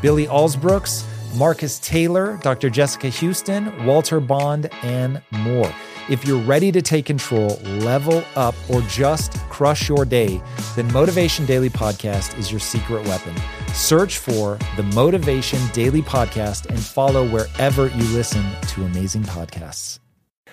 Billy Alsbrooks, Marcus Taylor, Dr. Jessica Houston, Walter Bond, and more. If you're ready to take control, level up, or just crush your day, then Motivation Daily Podcast is your secret weapon. Search for the Motivation Daily Podcast and follow wherever you listen to amazing podcasts.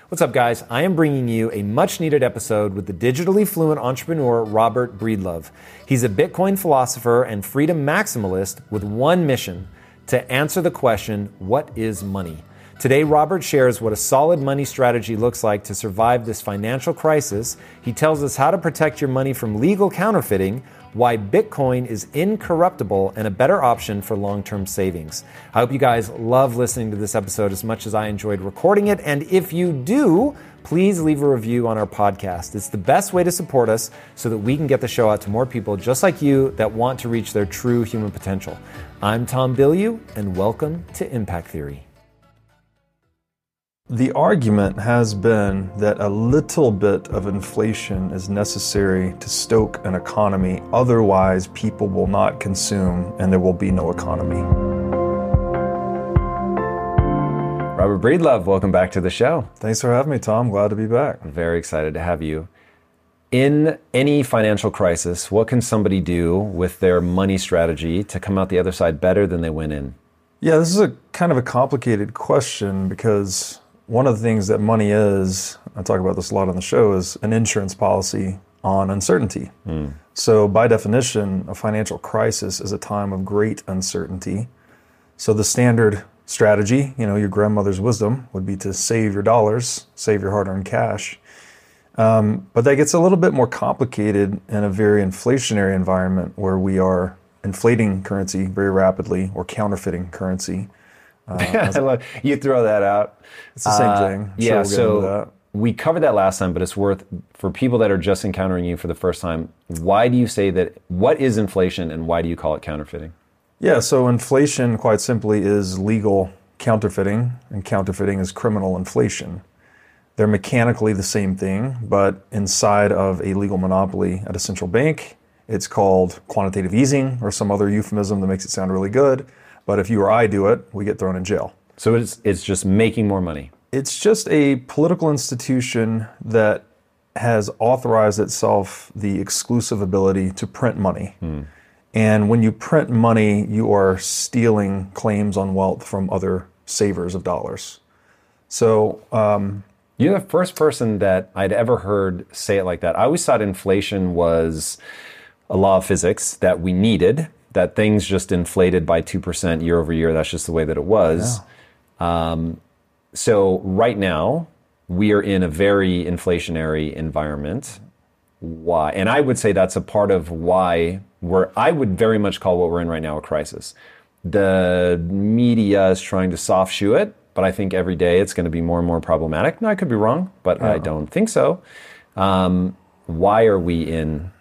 What's up, guys? I am bringing you a much needed episode with the digitally fluent entrepreneur Robert Breedlove. He's a Bitcoin philosopher and freedom maximalist with one mission to answer the question what is money? Today, Robert shares what a solid money strategy looks like to survive this financial crisis. He tells us how to protect your money from legal counterfeiting why Bitcoin is incorruptible and a better option for long term savings. I hope you guys love listening to this episode as much as I enjoyed recording it. And if you do, please leave a review on our podcast. It's the best way to support us so that we can get the show out to more people just like you that want to reach their true human potential. I'm Tom Bilyeu, and welcome to Impact Theory. The argument has been that a little bit of inflation is necessary to stoke an economy, otherwise, people will not consume and there will be no economy. Robert Breedlove, welcome back to the show. Thanks for having me, Tom. Glad to be back. I'm very excited to have you. In any financial crisis, what can somebody do with their money strategy to come out the other side better than they went in? Yeah, this is a kind of a complicated question because one of the things that money is, I talk about this a lot on the show, is an insurance policy on uncertainty. Mm. So, by definition, a financial crisis is a time of great uncertainty. So, the standard strategy, you know, your grandmother's wisdom would be to save your dollars, save your hard earned cash. Um, but that gets a little bit more complicated in a very inflationary environment where we are inflating currency very rapidly or counterfeiting currency. Uh, you throw that out. It's the same uh, thing. yeah, so we covered that last time, but it's worth for people that are just encountering you for the first time. Why do you say that? What is inflation, and why do you call it counterfeiting? Yeah, so inflation, quite simply, is legal counterfeiting, and counterfeiting is criminal inflation. They're mechanically the same thing, but inside of a legal monopoly at a central bank, it's called quantitative easing or some other euphemism that makes it sound really good. But if you or I do it, we get thrown in jail. So it's, it's just making more money. It's just a political institution that has authorized itself the exclusive ability to print money. Mm. And when you print money, you are stealing claims on wealth from other savers of dollars. So, um, you're the first person that I'd ever heard say it like that. I always thought inflation was a law of physics that we needed that things just inflated by 2% year over year. That's just the way that it was. Yeah. Um, so, right now, we are in a very inflationary environment. Why? And I would say that's a part of why we're, I would very much call what we're in right now a crisis. The media is trying to soft shoe it, but I think every day it's going to be more and more problematic. Now, I could be wrong, but yeah. I don't think so. Um, why are we in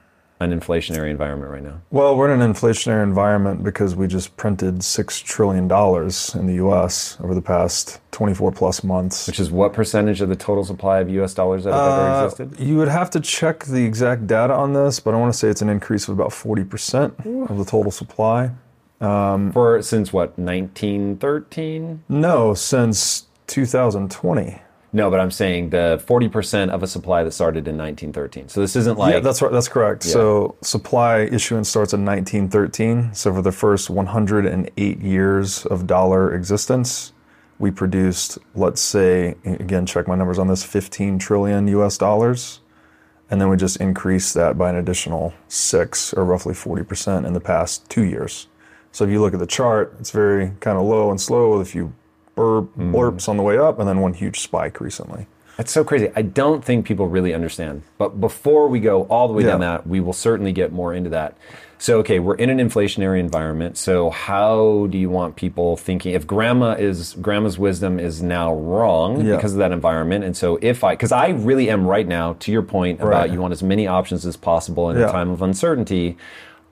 an inflationary environment right now? Well, we're in an inflationary environment because we just printed $6 trillion in the US over the past 24 plus months. Which is what percentage of the total supply of US dollars that have uh, ever existed? You would have to check the exact data on this, but I want to say it's an increase of about 40% of the total supply. Um, For since what, 1913? No, since 2020. No, but I'm saying the 40% of a supply that started in 1913. So this isn't like yeah, that's right. That's correct. So supply issuance starts in 1913. So for the first 108 years of dollar existence, we produced, let's say, again, check my numbers on this, 15 trillion U.S. dollars, and then we just increased that by an additional six, or roughly 40 percent, in the past two years. So if you look at the chart, it's very kind of low and slow with a burp, blurps hmm. on the way up, and then one huge spike recently. That's so crazy. I don't think people really understand. But before we go all the way down that, we will certainly get more into that. So, okay, we're in an inflationary environment. So, how do you want people thinking? If grandma is grandma's wisdom is now wrong Yeah. because of that environment, and so if I, because I really am right now, to your point about Right. you want as many options as possible in a time of uncertainty.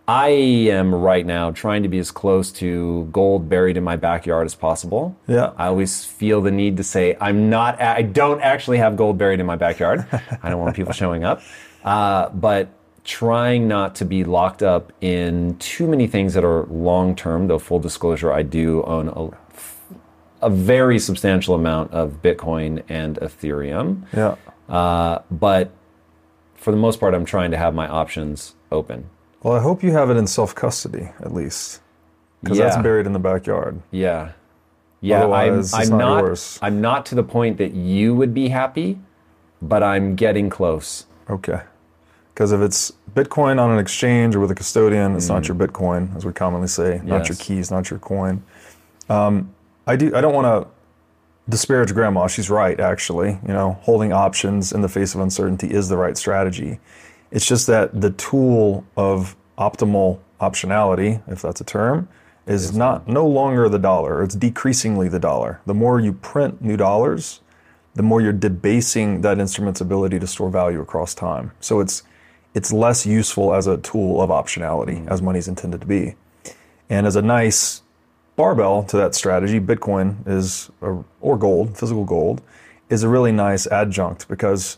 I am right now trying to be as close to gold buried in my backyard as possible. Yeah. I always feel the need to say I'm not. I don't actually have gold buried in my backyard. I don't want people showing up, uh, but trying not to be locked up in too many things that are long term. Though full disclosure, I do own a, a very substantial amount of Bitcoin and Ethereum. Yeah. Uh, but for the most part, I'm trying to have my options open. Well, I hope you have it in self custody at least, because Yeah. that's buried in the backyard. Yeah. Yeah, I'm, Otherwise, it's I'm not not. I'm not to the point that you would be happy, but I'm getting close. Okay. Because if it's Bitcoin on an exchange or with a custodian, it's not your Bitcoin, as we commonly say, not your Mm. Keys, not your coin. Um, I do. I don't want to disparage grandma. She's right, actually. You know, holding options in the face of uncertainty is the right strategy. It's just that the tool of optimal optionality, if that's a term, is not no longer the dollar. It's decreasingly the dollar. The more you print new dollars, the more you're debasing that instrument's ability to store value across time. So it's it's less useful as a tool of optionality mm-hmm. as money's intended to be. And as a nice barbell to that strategy, Bitcoin is a, or gold, physical gold, is a really nice adjunct because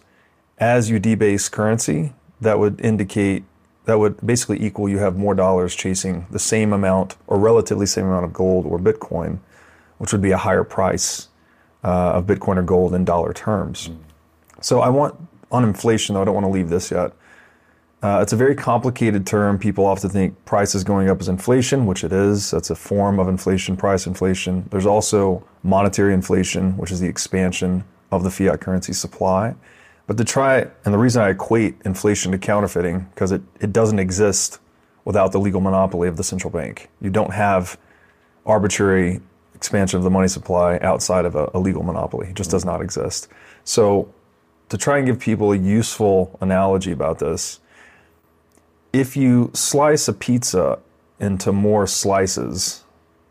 as you debase currency, that would indicate that would basically equal you have more dollars chasing the same amount or relatively same amount of gold or Bitcoin, which would be a higher price uh, of Bitcoin or gold in dollar terms. So I want on inflation though, I don't want to leave this yet. Uh, it's a very complicated term. People often think prices going up is inflation, which it is. That's a form of inflation, price inflation. There's also monetary inflation, which is the expansion of the fiat currency supply. But to try, and the reason I equate inflation to counterfeiting, because it, it doesn't exist without the legal monopoly of the central bank. You don't have arbitrary expansion of the money supply outside of a, a legal monopoly. It just does not exist. So, to try and give people a useful analogy about this, if you slice a pizza into more slices,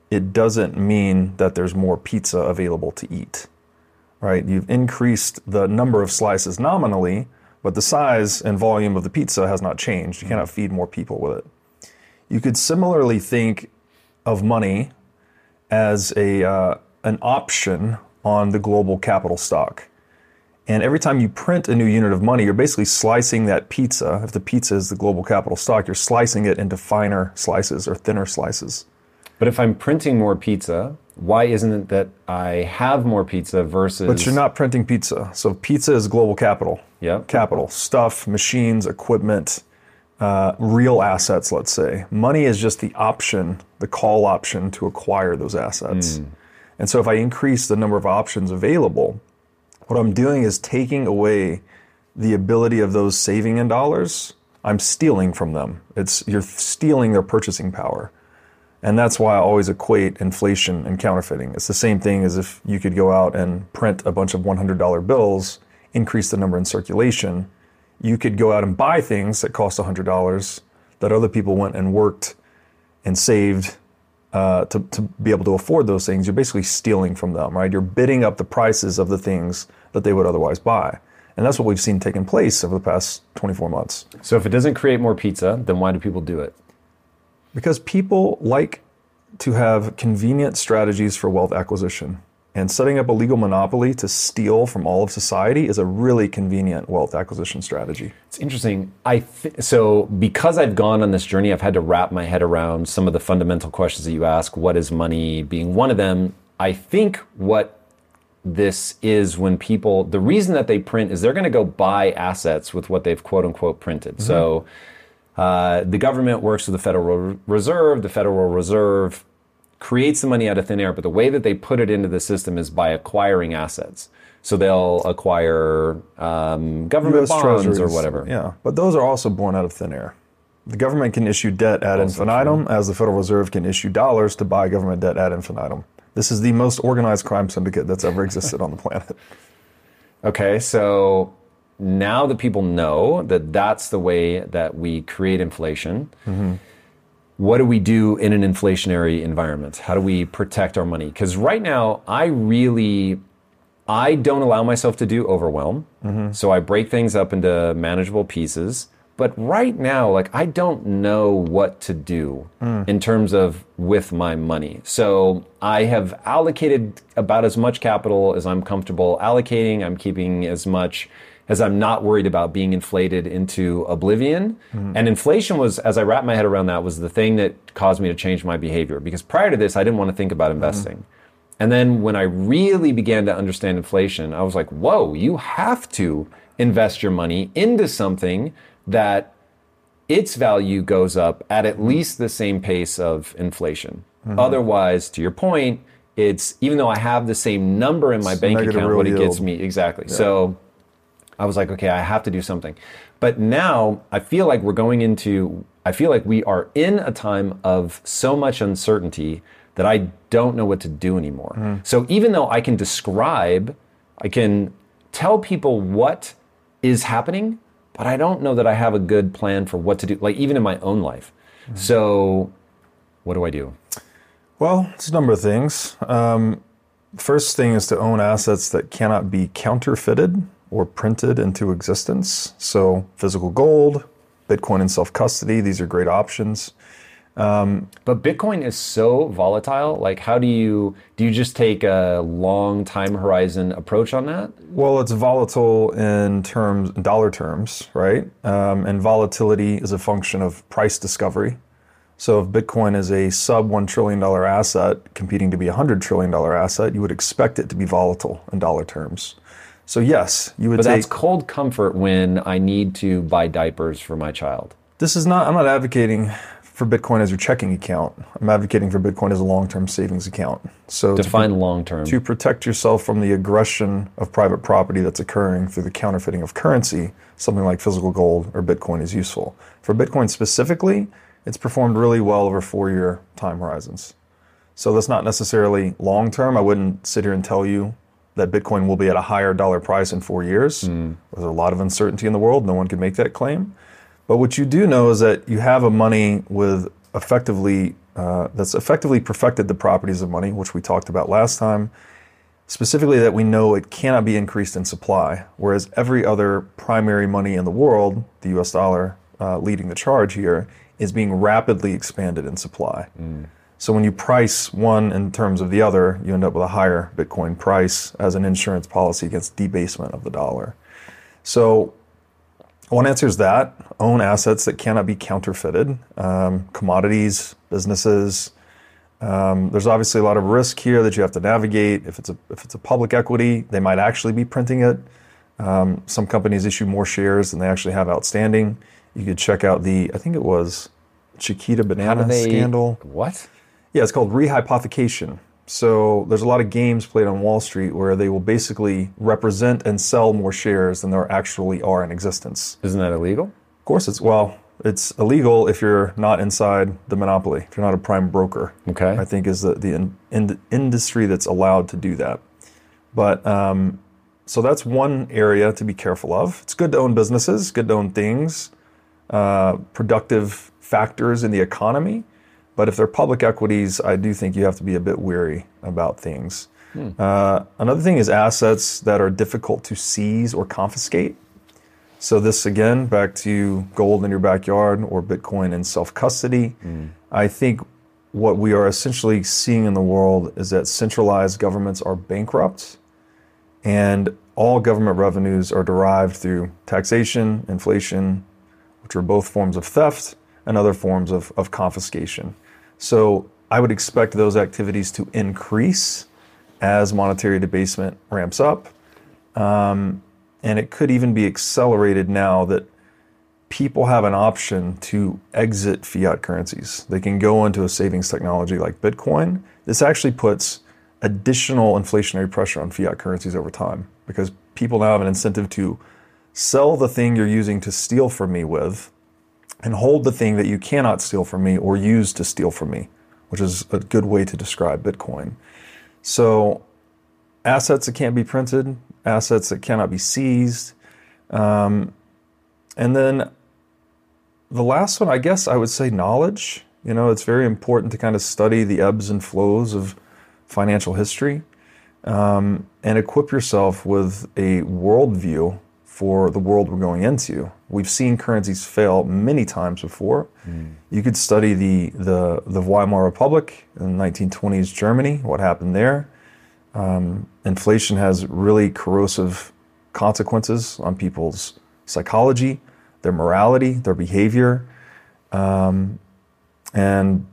it doesn't mean that there's more pizza available to eat. Right? You've increased the number of slices nominally, but the size and volume of the pizza has not changed. You cannot feed more people with it. You could similarly think of money as a uh, an option on the global capital stock. And every time you print a new unit of money, you're basically slicing that pizza. If the pizza is the global capital stock, you're slicing it into finer slices or thinner slices. But if I'm printing more pizza, why isn't it that I have more pizza versus? But you're not printing pizza. So pizza is global capital. Yeah. Capital, stuff, machines, equipment, uh, real assets, let's say. Money is just the option, the call option to acquire those assets. And so if I increase the number of options available, what I'm doing is taking away the ability of those saving in dollars. I'm stealing from them. It's you're stealing their purchasing power. And that's why I always equate inflation and counterfeiting. It's the same thing as if you could go out and print a bunch of $100 bills, increase the number in circulation. You could go out and buy things that cost $100 that other people went and worked and saved uh, to, to be able to afford those things. You're basically stealing from them, right? You're bidding up the prices of the things that they would otherwise buy. And that's what we've seen taking place over the past 24 months. So if it doesn't create more pizza, then why do people do it? Because people like to have convenient strategies for wealth acquisition. And setting up a legal monopoly to steal from all of society is a really convenient wealth acquisition strategy. It's interesting. I th- so because I've gone on this journey, I've had to wrap my head around some of the fundamental questions that you ask. What is money? Being one of them. I think what this is when people, the reason that they print is they're going to go buy assets with what they've quote unquote printed. Mm-hmm. So uh, the government works with the Federal Reserve. The Federal Reserve creates the money out of thin air, but the way that they put it into the system is by acquiring assets. So they'll acquire um, government US bonds treasuries, or whatever. Yeah, but those are also born out of thin air. The government can issue debt ad infinitum, as the Federal Reserve can issue dollars to buy government debt ad infinitum. This is the most organized crime syndicate that's ever existed on the planet. Okay, so now that people know that that's the way that we create inflation, mm-hmm. what do we do in an inflationary environment? How do we protect our money? Because right now, I really, I don't allow myself to do overwhelm. Mm-hmm. So I break things up into manageable pieces. But right now, like I don't know what to do mm. in terms of with my money. So I have allocated about as much capital as I'm comfortable allocating. I'm keeping as much as I'm not worried about being inflated into oblivion. And inflation was, as I wrapped my head around that, was the thing that caused me to change my behavior. Because prior to this, I didn't want to think about investing. And then when I really began to understand inflation, I was like, whoa, you have to invest your money into something that its value goes up at at least the same pace of inflation. Otherwise, to your point, it's even though I have the same number in my bank account, what it gets yield. me exactly. So I was like, okay, I have to do something. But now I feel like we're going into, I feel like we are in a time of so much uncertainty that I don't know what to do anymore. So even though I can describe, I can tell people what is happening, but I don't know that I have a good plan for what to do, like even in my own life. So what do I do? Well, it's a number of things. Um, first thing is to own assets that cannot be counterfeited or printed into existence. So, physical gold, Bitcoin and self custody, these are great options. But Bitcoin is so volatile. Like, how do you do? You just take a long time horizon approach on that? Well, it's volatile in terms, dollar terms, right? Um, and volatility is a function of price discovery. So if Bitcoin is a sub $1 trillion asset competing to be a $100 trillion asset, you would expect it to be volatile in dollar terms. So yes, you would say But take. that's cold comfort when I need to buy diapers for my child. This is not, I'm not advocating for Bitcoin as your checking account. I'm advocating for Bitcoin as a long term savings account. So to Define long term. to protect yourself from the aggression of private property that's occurring through the counterfeiting of currency, something like physical gold or Bitcoin is useful. For Bitcoin specifically, it's performed really well over four year time horizons. So that's not necessarily long term. I wouldn't sit here and tell you that Bitcoin will be at a higher dollar price in four years. There's a lot of uncertainty in the world. No one can make that claim. But what you do know is that you have a money with effectively uh, that's effectively perfected the properties of money, which we talked about last time. Specifically, that we know it cannot be increased in supply, whereas every other primary money in the world, the U.S. dollar uh, leading the charge here, is being rapidly expanded in supply. So when you price one in terms of the other, you end up with a higher Bitcoin price as an insurance policy against debasement of the dollar. So one answer is that own assets that cannot be counterfeited, um, commodities, businesses. Um, there's obviously a lot of risk here that you have to navigate. If it's a if it's a public equity, they might actually be printing it. Um, some companies issue more shares than they actually have outstanding. You could check out the I think it was Chiquita banana scandal. What? Yeah, it's called rehypothecation. So there's a lot of games played on Wall Street where they will basically represent and sell more shares than there actually are in existence. Isn't that illegal? Of course, it's well, it's illegal if you're not inside the monopoly. If you're not a prime broker, Okay. I think is the the in, in, industry that's allowed to do that. But um, so that's one area to be careful of. It's good to own businesses, good to own things, uh, productive factors in the economy. But if they're public equities, I do think you have to be a bit weary about things. Uh, another thing is assets that are difficult to seize or confiscate. So this again, back to gold in your backyard or Bitcoin in self-custody. I think what we are essentially seeing in the world is that centralized governments are bankrupt and all government revenues are derived through taxation, inflation, which are both forms of theft and other forms of, of confiscation. So I would expect those activities to increase as monetary debasement ramps up. Um, and it could even be accelerated now that people have an option to exit fiat currencies. They can go into a savings technology like Bitcoin. This actually puts additional inflationary pressure on fiat currencies over time because people now have an incentive to sell the thing you're using to steal from me with and hold the thing that you cannot steal from me or use to steal from me, which is a good way to describe Bitcoin. So, assets that can't be printed, assets that cannot be seized. Um, and then the last one, I guess I would say knowledge. You know, it's very important to kind of study the ebbs and flows of financial history um, and equip yourself with a worldview for the world we're going into. We've seen currencies fail many times before. Mm. You could study the, the, the Weimar Republic in 1920s Germany, what happened there. Um, inflation has really corrosive consequences on people's psychology, their morality, their behavior. Um, and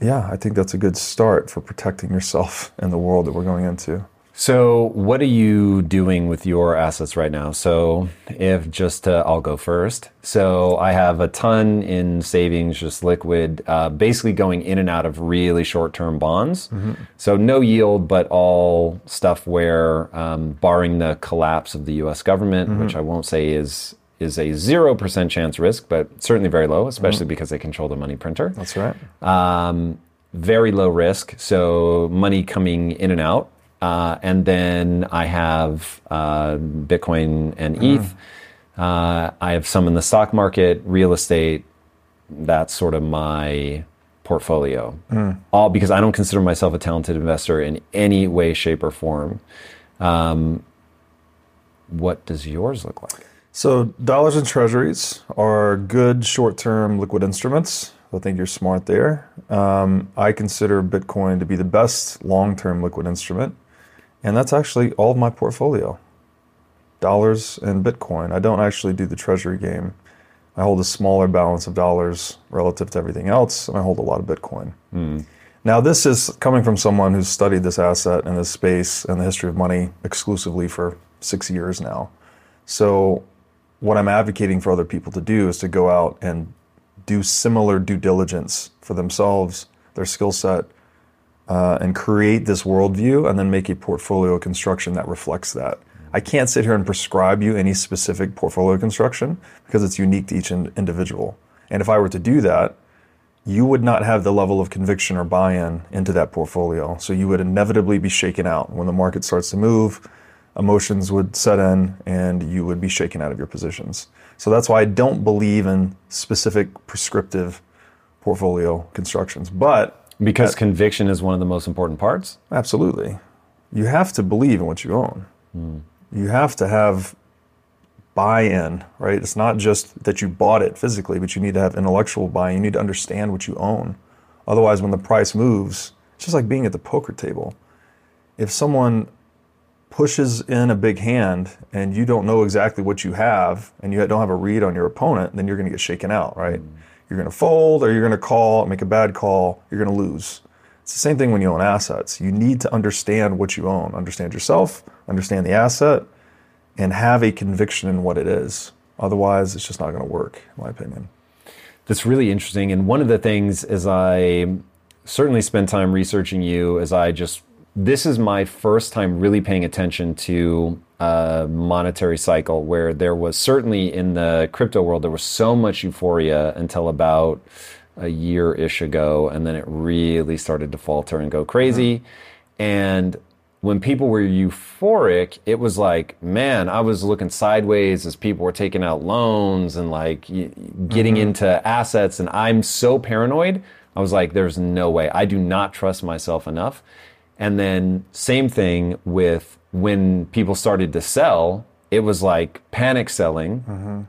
yeah, I think that's a good start for protecting yourself in the world that we're going into. So, what are you doing with your assets right now? So, if just uh, I'll go first. So, I have a ton in savings, just liquid, uh, basically going in and out of really short term bonds. Mm-hmm. So, no yield, but all stuff where, um, barring the collapse of the US government, mm-hmm. which I won't say is is a 0% chance risk, but certainly very low, especially mm-hmm. because they control the money printer. That's right. Um, very low risk, so money coming in and out. Uh, and then I have uh, Bitcoin and mm. ETH. Uh, I have some in the stock market, real estate. That's sort of my portfolio. Mm. All because I don't consider myself a talented investor in any way, shape, or form. Um, what does yours look like? So, dollars and treasuries are good short term liquid instruments. I think you're smart there. Um, I consider Bitcoin to be the best long term liquid instrument. And that's actually all of my portfolio dollars and Bitcoin. I don't actually do the treasury game. I hold a smaller balance of dollars relative to everything else, and I hold a lot of Bitcoin. Mm. Now, this is coming from someone who's studied this asset and this space and the history of money exclusively for six years now. So, what I'm advocating for other people to do is to go out and do similar due diligence for themselves, their skill set, uh, and create this worldview and then make a portfolio construction that reflects that. I can't sit here and prescribe you any specific portfolio construction because it's unique to each individual. And if I were to do that, you would not have the level of conviction or buy in into that portfolio. So you would inevitably be shaken out. When the market starts to move, emotions would set in and you would be shaken out of your positions. So that's why I don't believe in specific prescriptive portfolio constructions. But because that, conviction is one of the most important parts? Absolutely. You have to believe in what you own. Mm. You have to have buy in, right? It's not just that you bought it physically, but you need to have intellectual buy in. You need to understand what you own. Otherwise, when the price moves, it's just like being at the poker table. If someone pushes in a big hand and you don't know exactly what you have and you don't have a read on your opponent, then you're going to get shaken out, right? Mm. You're going to fold or you're going to call, make a bad call, you're going to lose. It's the same thing when you own assets. You need to understand what you own, understand yourself, understand the asset, and have a conviction in what it is. Otherwise, it's just not going to work, in my opinion. That's really interesting. And one of the things as I certainly spend time researching you, as I just, this is my first time really paying attention to uh, monetary cycle where there was certainly in the crypto world there was so much euphoria until about a year ish ago, and then it really started to falter and go crazy. And when people were euphoric, it was like, man, I was looking sideways as people were taking out loans and like getting mm-hmm. into assets, and I'm so paranoid. I was like, there's no way. I do not trust myself enough. And then same thing with when people started to sell, it was like panic selling. Mm-hmm.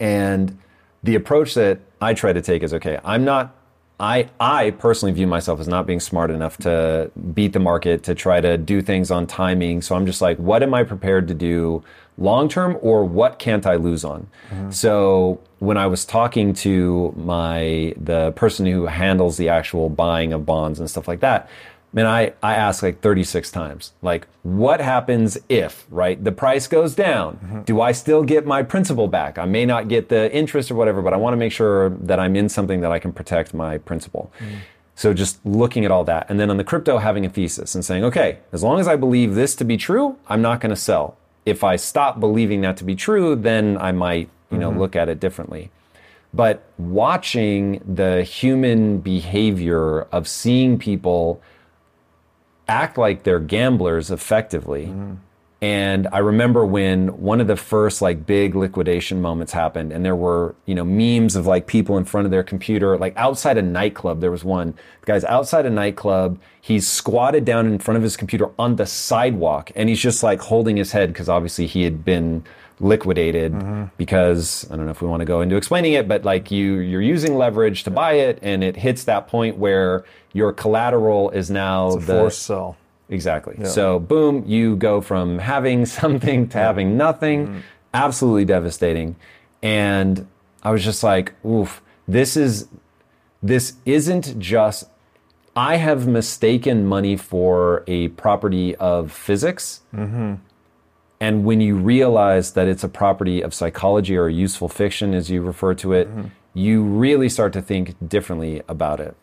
And the approach that I try to take is okay, I'm not I I personally view myself as not being smart enough to beat the market to try to do things on timing. So I'm just like, what am I prepared to do long term or what can't I lose on? Mm-hmm. So when I was talking to my the person who handles the actual buying of bonds and stuff like that, Man, I, I ask like 36 times, like, what happens if, right? The price goes down. Mm-hmm. Do I still get my principal back? I may not get the interest or whatever, but I want to make sure that I'm in something that I can protect my principal. Mm. So just looking at all that. And then on the crypto, having a thesis and saying, okay, as long as I believe this to be true, I'm not going to sell. If I stop believing that to be true, then I might, you know, mm-hmm. look at it differently. But watching the human behavior of seeing people act like they're gamblers effectively. And I remember when one of the first like big liquidation moments happened and there were, you know, memes of like people in front of their computer, like outside a nightclub. There was one the guy's outside a nightclub. He's squatted down in front of his computer on the sidewalk and he's just like holding his head because obviously he had been liquidated because I don't know if we want to go into explaining it, but like you you're using leverage to buy it and it hits that point where your collateral is now the forced sell. Exactly. So, boom, you go from having something to having nothing. Mm-hmm. Absolutely devastating. And I was just like, oof, this is, this isn't just, I have mistaken money for a property of physics. Mm-hmm. And when you realize that it's a property of psychology or useful fiction, as you refer to it, you really start to think differently about it.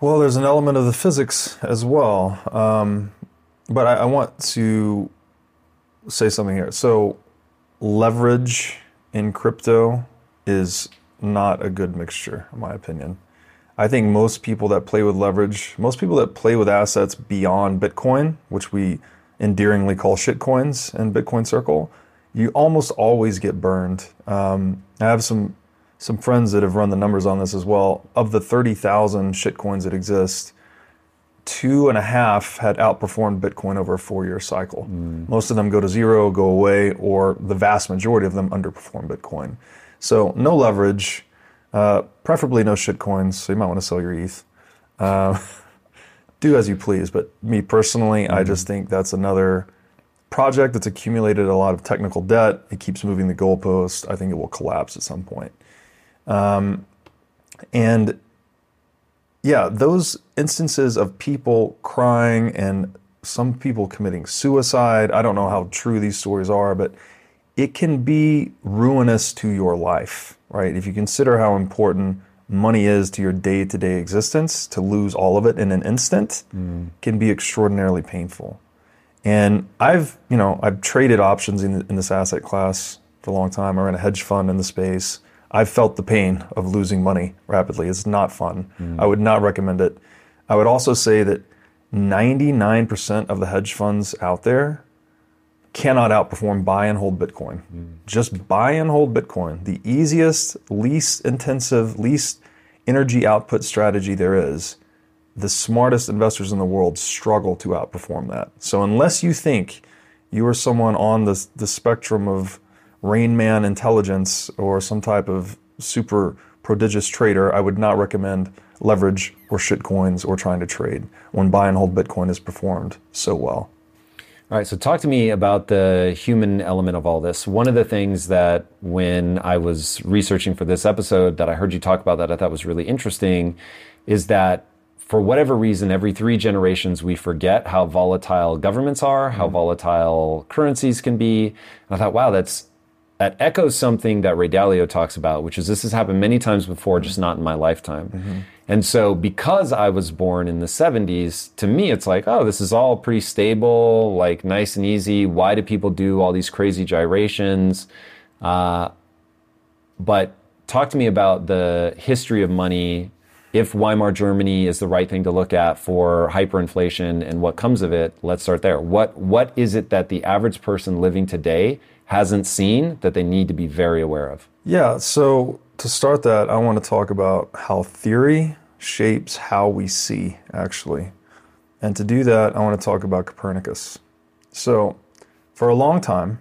Well, there's an element of the physics as well. Um, but I, I want to say something here. So, leverage in crypto is not a good mixture, in my opinion. I think most people that play with leverage, most people that play with assets beyond Bitcoin, which we endearingly call shitcoins in Bitcoin Circle, you almost always get burned. Um, I have some some friends that have run the numbers on this as well. Of the 30,000 shitcoins that exist, two and a half had outperformed Bitcoin over a four year cycle. Most of them go to zero, go away, or the vast majority of them underperform Bitcoin. So, no leverage, uh, preferably no shitcoins. So, you might want to sell your ETH. Uh, do as you please. But me personally, I mm-hmm. just think that's another project that's accumulated a lot of technical debt. It keeps moving the goalpost. I think it will collapse at some point. Um, and yeah, those instances of people crying and some people committing suicide, I don't know how true these stories are, but it can be ruinous to your life, right? If you consider how important money is to your day to day existence, to lose all of it in an instant mm. can be extraordinarily painful. And I've, you know, I've traded options in, in this asset class for a long time. I ran a hedge fund in the space. I've felt the pain of losing money rapidly. It's not fun. Mm. I would not recommend it. I would also say that 99% of the hedge funds out there cannot outperform buy and hold Bitcoin. Mm. Just buy and hold Bitcoin. The easiest, least intensive, least energy output strategy there is. The smartest investors in the world struggle to outperform that. So unless you think you are someone on the, the spectrum of Rain Man intelligence or some type of super prodigious trader, I would not recommend leverage or shitcoins or trying to trade when buy and hold Bitcoin has performed so well. All right, so talk to me about the human element of all this. One of the things that when I was researching for this episode that I heard you talk about that I thought was really interesting is that for whatever reason, every three generations we forget how volatile governments are, how mm-hmm. volatile currencies can be. And I thought, wow, that's that echoes something that Ray Dalio talks about, which is this has happened many times before, just mm-hmm. not in my lifetime. Mm-hmm. And so, because I was born in the 70s, to me, it's like, oh, this is all pretty stable, like nice and easy. Why do people do all these crazy gyrations? Uh, but talk to me about the history of money. If Weimar Germany is the right thing to look at for hyperinflation and what comes of it, let's start there. What what is it that the average person living today hasn't seen that they need to be very aware of? Yeah, so to start that, I want to talk about how theory shapes how we see, actually. And to do that, I want to talk about Copernicus. So, for a long time,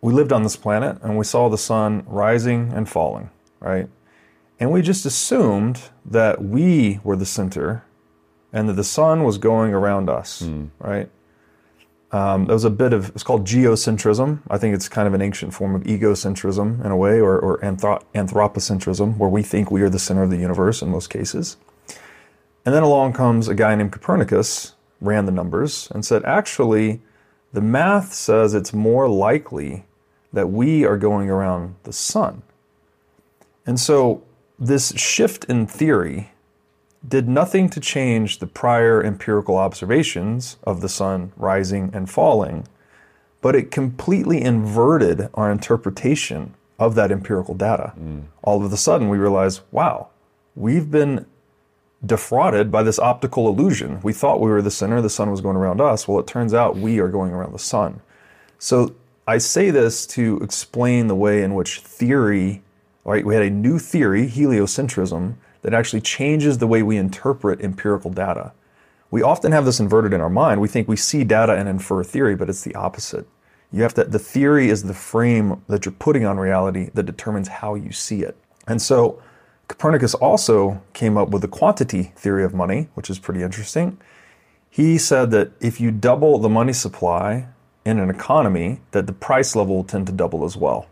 we lived on this planet and we saw the sun rising and falling, right? And we just assumed that we were the center and that the sun was going around us, hmm. right? Um, there was a bit of, it's called geocentrism. I think it's kind of an ancient form of egocentrism in a way, or, or anthro- anthropocentrism, where we think we are the center of the universe in most cases. And then along comes a guy named Copernicus, ran the numbers, and said, actually, the math says it's more likely that we are going around the sun. And so this shift in theory did nothing to change the prior empirical observations of the sun rising and falling, but it completely inverted our interpretation of that empirical data. Mm. All of a sudden, we realize, wow, we've been defrauded by this optical illusion. We thought we were the center, the sun was going around us. Well, it turns out we are going around the sun. So I say this to explain the way in which theory, right? We had a new theory, heliocentrism, that actually changes the way we interpret empirical data. We often have this inverted in our mind. We think we see data and infer theory, but it's the opposite. You have to, the theory is the frame that you're putting on reality that determines how you see it. And so Copernicus also came up with the quantity theory of money, which is pretty interesting. He said that if you double the money supply in an economy, that the price level will tend to double as well.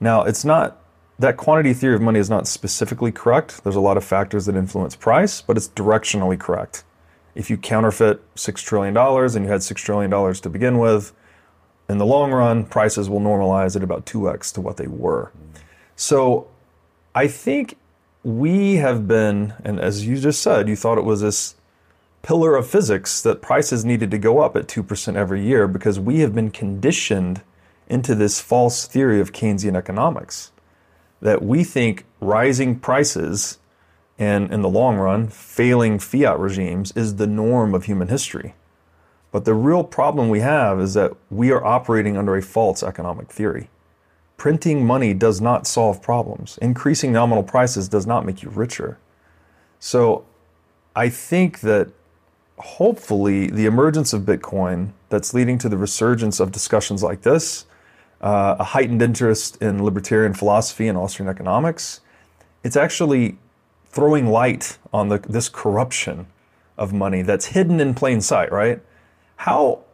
Now, it's not that quantity theory of money is not specifically correct. There's a lot of factors that influence price, but it's directionally correct. If you counterfeit $6 trillion and you had $6 trillion to begin with, in the long run, prices will normalize at about 2x to what they were. So I think we have been, and as you just said, you thought it was this pillar of physics that prices needed to go up at 2% every year because we have been conditioned into this false theory of Keynesian economics that we think rising prices and in the long run failing fiat regimes is the norm of human history. But the real problem we have is that we are operating under a false economic theory. Printing money does not solve problems. Increasing nominal prices does not make you richer. So I think that hopefully the emergence of Bitcoin that's leading to the resurgence of discussions like this, uh, a heightened interest in libertarian philosophy and Austrian economics, it's actually throwing light on the, this corruption of money that's hidden in plain sight, right? How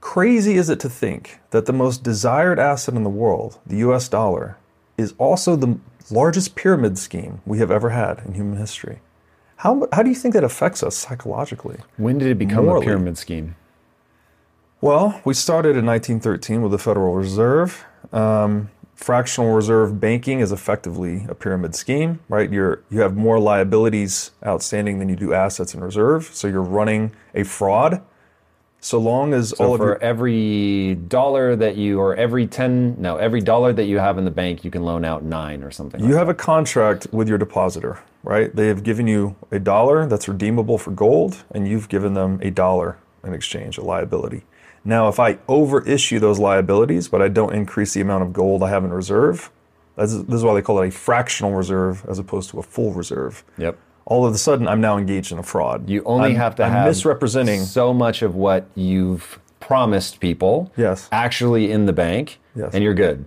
crazy is it to think that the most desired asset in the world, the US dollar, is also the largest pyramid scheme we have ever had in human history? How, how do you think that affects us psychologically? When did it become Morally. a pyramid scheme? Well, we started in 1913 with the Federal Reserve. Um, fractional reserve banking is effectively a pyramid scheme, right? You're you have more liabilities outstanding than you do assets in reserve, so you're running a fraud. So long as So all of for your every dollar that you, or every ten, no, every dollar that you have in the bank, you can loan out nine or something. you like have a contract with your depositor, right? They have given you a dollar that's redeemable for gold, and you've given them a dollar in exchange, a liability. Now, if I overissue those liabilities, but I don't increase the amount of gold I have in reserve, this is why they call it a fractional reserve as opposed to a full reserve. Yep. All of a sudden, I'm now engaged in a fraud. You only I'm- have to I'm have misrepresenting. so much of what you've promised people. Yes. Actually, in the bank. Yes. And you're good.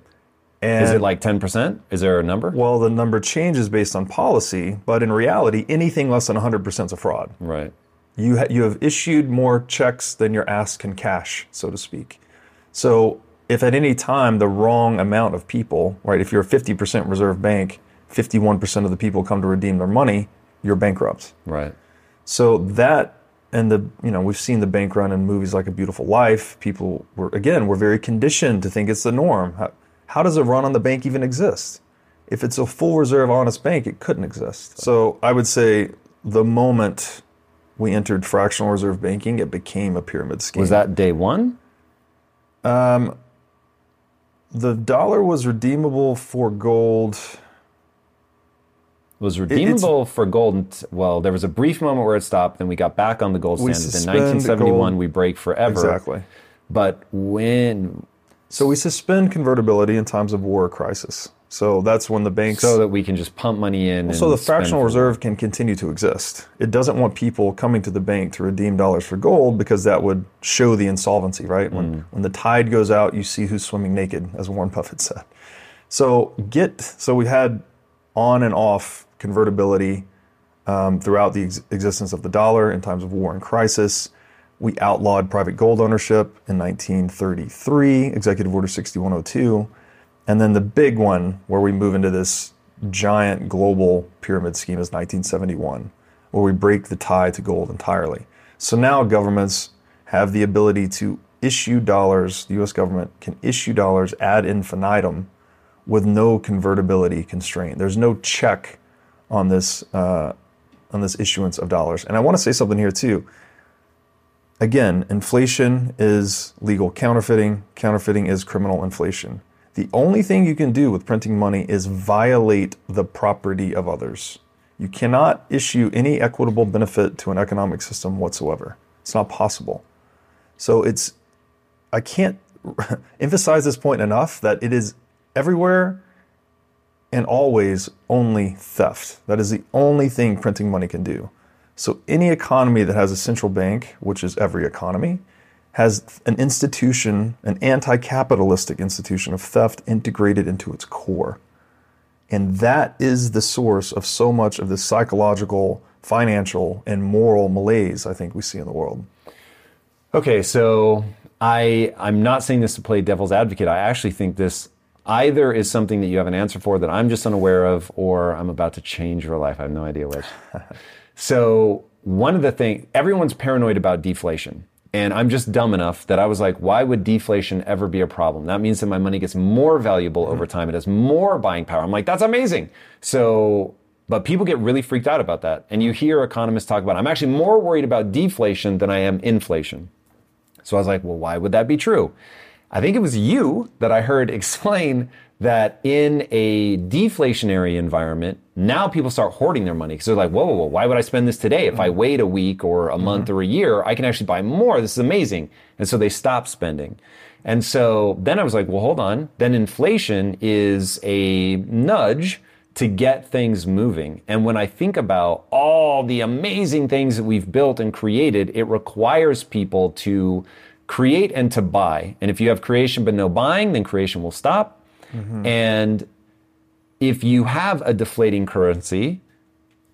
And Is it like ten percent? Is there a number? well, the number changes based on policy, but in reality, anything less than 100% is a fraud. right. You ha- you have issued more checks than your ass can cash, so to speak. So if at any time the wrong amount of people, right, if you're a 50% reserve bank, 51% of the people come to redeem their money, you're bankrupt. Right. So that and the you know we've seen the bank run in movies like A Beautiful Life. People were again we're very conditioned to think it's the norm. How, how does a run on the bank even exist? If it's a full reserve honest bank, it couldn't exist. So I would say the moment we entered fractional reserve banking, it became a pyramid scheme. Was that day one? Um, the dollar was redeemable for gold? was redeemable for gold. Well, there was a brief moment where it stopped, then we got back on the gold standard. In 1971, gold- we break forever. Exactly. But when, So we suspend convertibility in times of war or crisis. So that's when the banks so that we can just pump money in. and So the fractional reserve can continue to exist. It doesn't want people coming to the bank to redeem dollars for gold because that would show the insolvency, right? When when the tide goes out, you see who's swimming naked, as Warren Buffett said. So get so we had on and off convertibility um, throughout the ex- existence of the dollar in times of war and crisis. We outlawed private gold ownership in 1933, Executive Order 6102. And then the big one where we move into this giant global pyramid scheme is 1971. where we break the tie to gold entirely. So now governments have the ability to issue dollars, the US government can issue dollars ad infinitum with no convertibility constraint. There's no check on this, uh, on this issuance of dollars. And I want to say something here too. Again, inflation is legal counterfeiting, counterfeiting is criminal inflation. The only thing you can do with printing money is violate the property of others. You cannot issue any equitable benefit to an economic system whatsoever. It's not possible. So it's, I can't emphasize this point enough that it is everywhere and always only theft. That is the only thing printing money can do. So any economy that has a central bank, which is every economy, has an institution, an anti capitalistic institution of theft integrated into its core. And that is the source of so much of the psychological, financial, and moral malaise I think we see in the world. Okay, so I I'm not saying this to play devil's advocate. I actually think this either is something that you have an answer for that I'm just unaware of, or I'm about to change your life. I have no idea which. so one of the things everyone's paranoid about deflation. And I'm just dumb enough that I was like, why would deflation ever be a problem? That means that my money gets more valuable over mm-hmm. time. It has more buying power. I'm like, that's amazing. So, but people get really freaked out about that. And you hear economists talk about, I'm actually more worried about deflation than I am inflation. So I was like, well, why would that be true? I think it was you that I heard explain that in a deflationary environment, now people start hoarding their money because they're like, whoa, whoa, whoa, why would I spend this today? If I mm-hmm. wait a week or a month mm-hmm. or a year, I can actually buy more. This is amazing. And so they stop spending. And so then I was like, well, hold on. Then inflation is a nudge to get things moving. And when I think about all the amazing things that we've built and created, it requires people to create and to buy. And if you have creation but no buying, then creation will stop Mm-hmm. And if you have a deflating currency,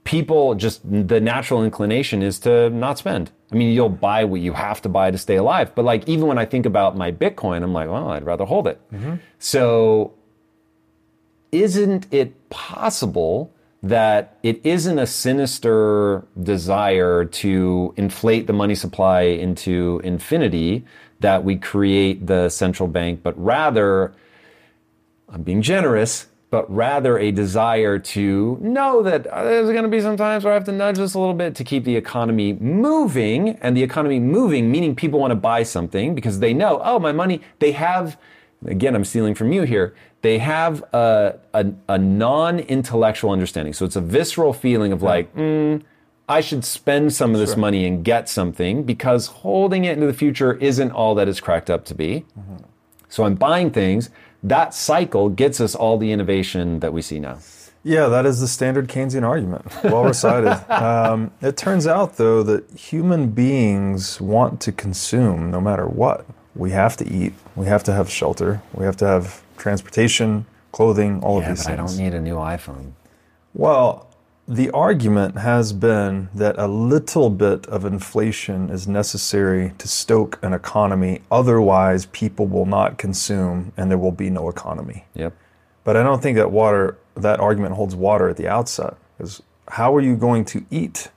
people just the natural inclination is to not spend. I mean, you'll buy what you have to buy to stay alive. But like even when I think about my Bitcoin, I'm like, well, I'd rather hold it. Mm-hmm. So isn't it possible that it isn't a sinister desire to inflate the money supply into infinity that we create the central bank, but rather I'm being generous, but rather a desire to know that uh, there's going to be some times where I have to nudge this a little bit to keep the economy moving. And the economy moving, meaning people want to buy something because they know, oh, my money, they have, again, I'm stealing from you here, they have a, a, a non intellectual understanding. So it's a visceral feeling of like, mm, I should spend some of this sure. money and get something because holding it into the future isn't all that it's cracked up to be. Mm-hmm. So I'm buying things that cycle gets us all the innovation that we see now. Yeah, that is the standard Keynesian argument. Well recited. um, it turns out, though, that human beings want to consume no matter what. We have to eat. We have to have shelter. We have to have transportation, clothing, all yeah, of these but things. I don't need a new iPhone. Well, the argument has been that a little bit of inflation is necessary to stoke an economy. Otherwise, people will not consume and there will be no economy. Yep. But I don't think that water that argument holds water at the outset. Because how are you going to eat?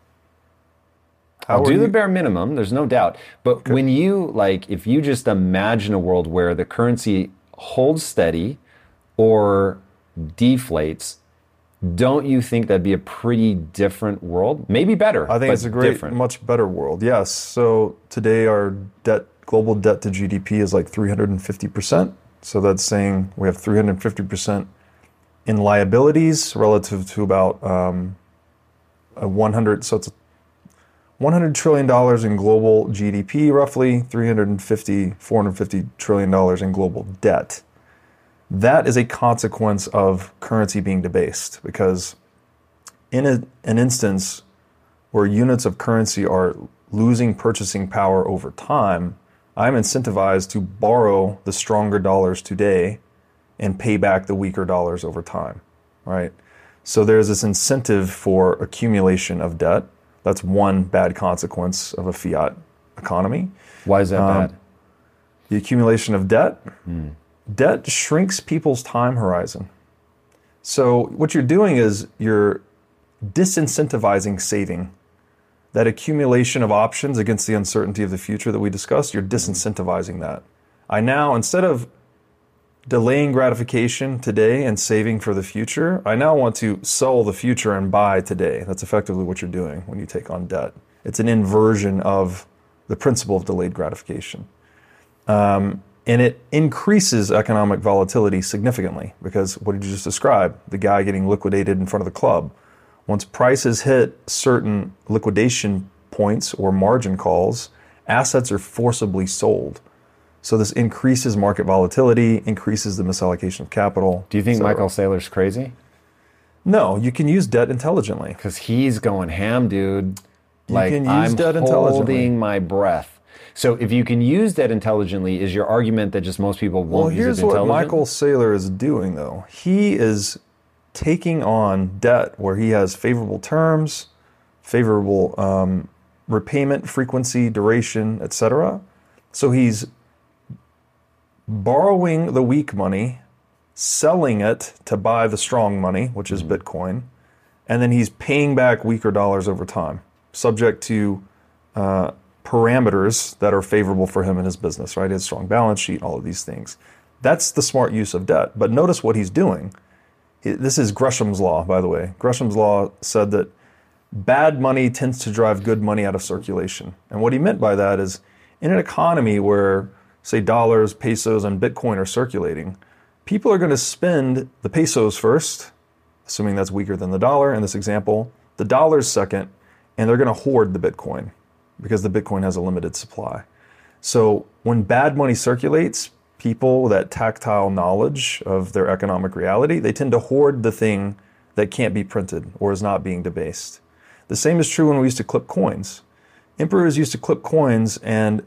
How I'll do you? the bare minimum, there's no doubt. But okay. when you like if you just imagine a world where the currency holds steady or deflates, don't you think that'd be a pretty different world? Maybe better. I think it's a great, different. much better world. Yes. So today our debt, global debt to GDP is like 350 percent. So that's saying we have 350 percent in liabilities relative to about um, 100. So it's 100 trillion dollars in global GDP, roughly 350, 450 trillion dollars in global debt that is a consequence of currency being debased because in a, an instance where units of currency are losing purchasing power over time, I'm incentivized to borrow the stronger dollars today and pay back the weaker dollars over time, right? So there's this incentive for accumulation of debt. That's one bad consequence of a fiat economy. Why is that um, bad? The accumulation of debt. Mm debt shrinks people's time horizon. So what you're doing is you're disincentivizing saving. that accumulation of options against the uncertainty of the future that we discussed, you're disincentivizing that. I now, instead of delaying gratification today and saving for the future, I now want to sell the future and buy today. That's effectively what you're doing when you take on debt. It's an inversion of the principle of delayed gratification. Um, and it increases economic volatility significantly because what did you just describe? The guy getting liquidated in front of the club. Once prices hit certain liquidation points or margin calls, assets are forcibly sold. So this increases market volatility, increases the misallocation of capital. Do you think Michael Saylor's crazy? No, you can use debt intelligently. Because he's going ham, dude. You like can use I'm debt intelligently. holding my breath. So if you can use that intelligently, is your argument that just most people won't Well, use here's it what intelligently? Michael Saylor is doing, though. He is taking on debt where he has favorable terms, favorable um, repayment frequency, duration, etc. So he's borrowing the weak money, selling it to buy the strong money, which is Bitcoin, and then he's paying back weaker dollars over time, subject to uh, parameters that are favorable for him in his business, right? His strong balance sheet, all of these things. That's the smart use of debt. But notice what he's doing. This is Gresham's law, by the way. Gresham's law said that bad money tends to drive good money out of circulation. And what he meant by that is in an economy where, say, dollars, pesos, and Bitcoin are circulating, people are going to spend the pesos first, assuming that's weaker than the dollar in this example, the dollars second, and they're going to hoard the Bitcoin because the Bitcoin has a limited supply. So when bad money circulates, people with that tactile knowledge of their economic reality, they tend to hoard the thing that can't be printed or is not being debased. The same is true when we used to clip coins. Emperors used to clip coins and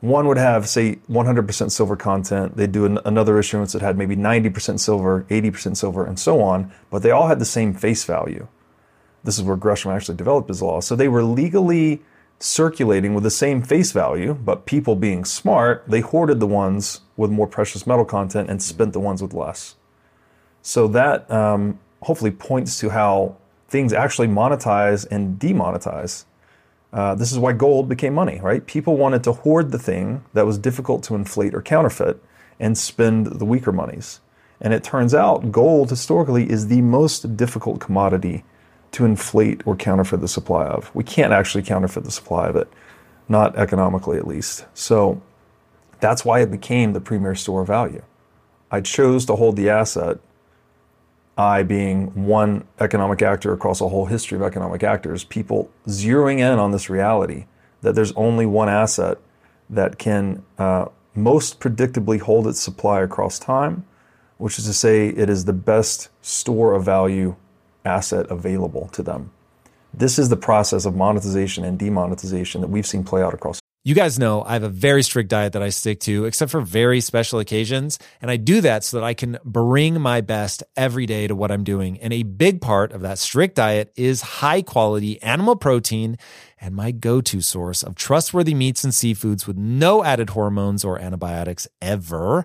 one would have, say, 100% silver content. They'd do an, another issuance that had maybe 90% silver, 80% silver, and so on, but they all had the same face value. This is where Gresham actually developed his law. So they were legally circulating with the same face value, but people being smart, they hoarded the ones with more precious metal content and spent the ones with less. So that um, hopefully points to how things actually monetize and demonetize. Uh, this is why gold became money, right? People wanted to hoard the thing that was difficult to inflate or counterfeit and spend the weaker monies. And it turns out gold historically is the most difficult commodity to inflate or counterfeit the supply of. We can't actually counterfeit the supply of it, not economically at least. So that's why it became the premier store of value. I chose to hold the asset, I being one economic actor across a whole history of economic actors, people zeroing in on this reality that there's only one asset that can uh, most predictably hold its supply across time, which is to say, it is the best store of value asset available to them. This is the process of monetization and demonetization that we've seen play out across You guys know I have a very strict diet that I stick to, except for very special occasions. And I do that so that I can bring my best every day to what I'm doing. And a big part of that strict diet is high quality animal protein and my go to source of trustworthy meats and seafoods with no added hormones or antibiotics ever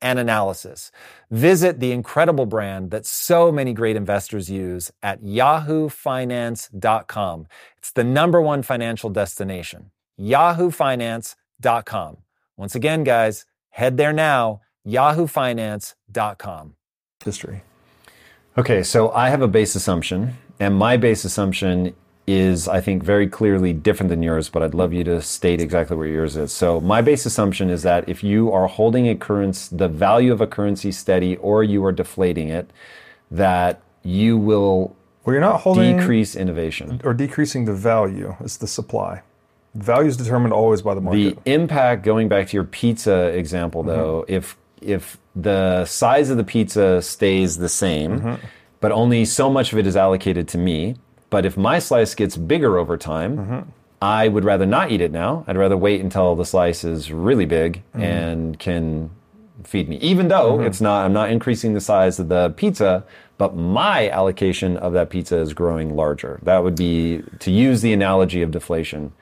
and analysis. Visit the incredible brand that so many great investors use at yahoofinance.com. It's the number one financial destination. yahoofinance.com. Once again, guys, head there now, yahoofinance.com. History. Okay, so I have a base assumption, and my base assumption is, I think, very clearly different than yours, but I'd love you to state exactly where yours is. So, my base assumption is that if you are holding a currency, the value of a currency steady, or you are deflating it, that you will Well, you're not holding decrease innovation. or decreasing the value. It's the supply. Value is determined always by the market. The impact, going back to your pizza example, mm-hmm. though, if if the size of the pizza stays the same, mm-hmm. but only so much of it is allocated to me, but if my slice gets bigger over time, mm-hmm. I would rather not eat it now. I'd rather wait until the slice is really big mm-hmm. and can feed me. Even though mm-hmm. it's not, I'm not increasing the size of the pizza, but my allocation of that pizza is growing larger. That would be to use the analogy of deflation.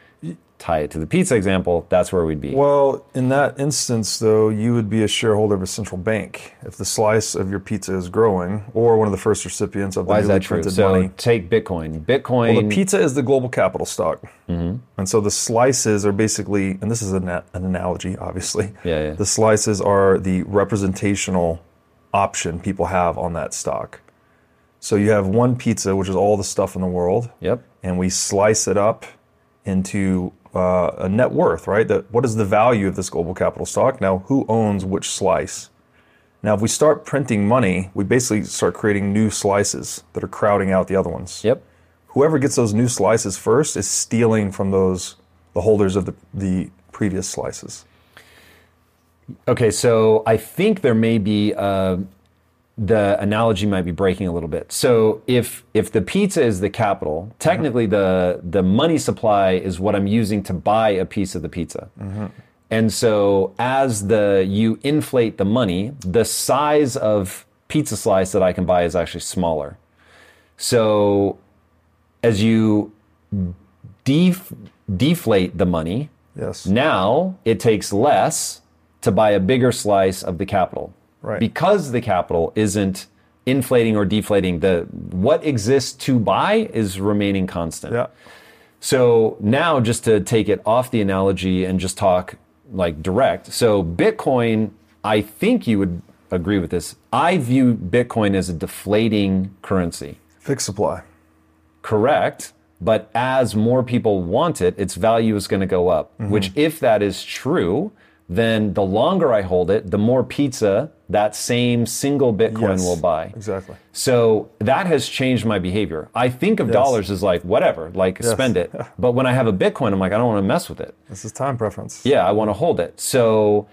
Tie it to the pizza example. That's where we'd be. Well, in that instance, though, you would be a shareholder of a central bank if the slice of your pizza is growing, or one of the first recipients of the Why is newly that true? printed So money. take Bitcoin. Bitcoin. Well, the pizza is the global capital stock, Mm-hmm. and so the slices are basically, and this is an, an analogy, obviously. Yeah, yeah. The slices are the representational option people have on that stock. So you have one pizza, which is all the stuff in the world, Yep. and we slice it up into uh, a net worth, right? That what is the value of this global capital stock? Now, who owns which slice? Now, if we start printing money, we basically start creating new slices that are crowding out the other ones. Yep. Whoever gets those new slices first is stealing from those the holders of the the previous slices. Okay, so I think there may be uh, the analogy might be breaking a little bit. So if if the pizza is the capital, mm-hmm. technically the the money supply is what I'm using to buy a piece of the pizza. Mm-hmm. And so as the you inflate the money, the size of pizza slice that I can buy is actually smaller. So as you def- deflate the money, Yes. now it takes less to buy a bigger slice of the capital. Right. Because the capital isn't inflating or deflating, the what exists to buy is remaining constant. Yeah. So now, just to take it off the analogy and just talk like direct. So Bitcoin, I think you would agree with this. I view Bitcoin as a deflating currency. Fixed supply. Correct. But as more people want it, its value is going to go up. Mm-hmm. Which, if that is true, then the longer I hold it, the more pizza that same single Bitcoin Yes, will buy. Exactly. So that has changed my behavior. I think of dollars as like whatever, like spend it. But when I have a Bitcoin, I'm like, I don't want to mess with it. This is time preference. Yeah, I want to hold it. So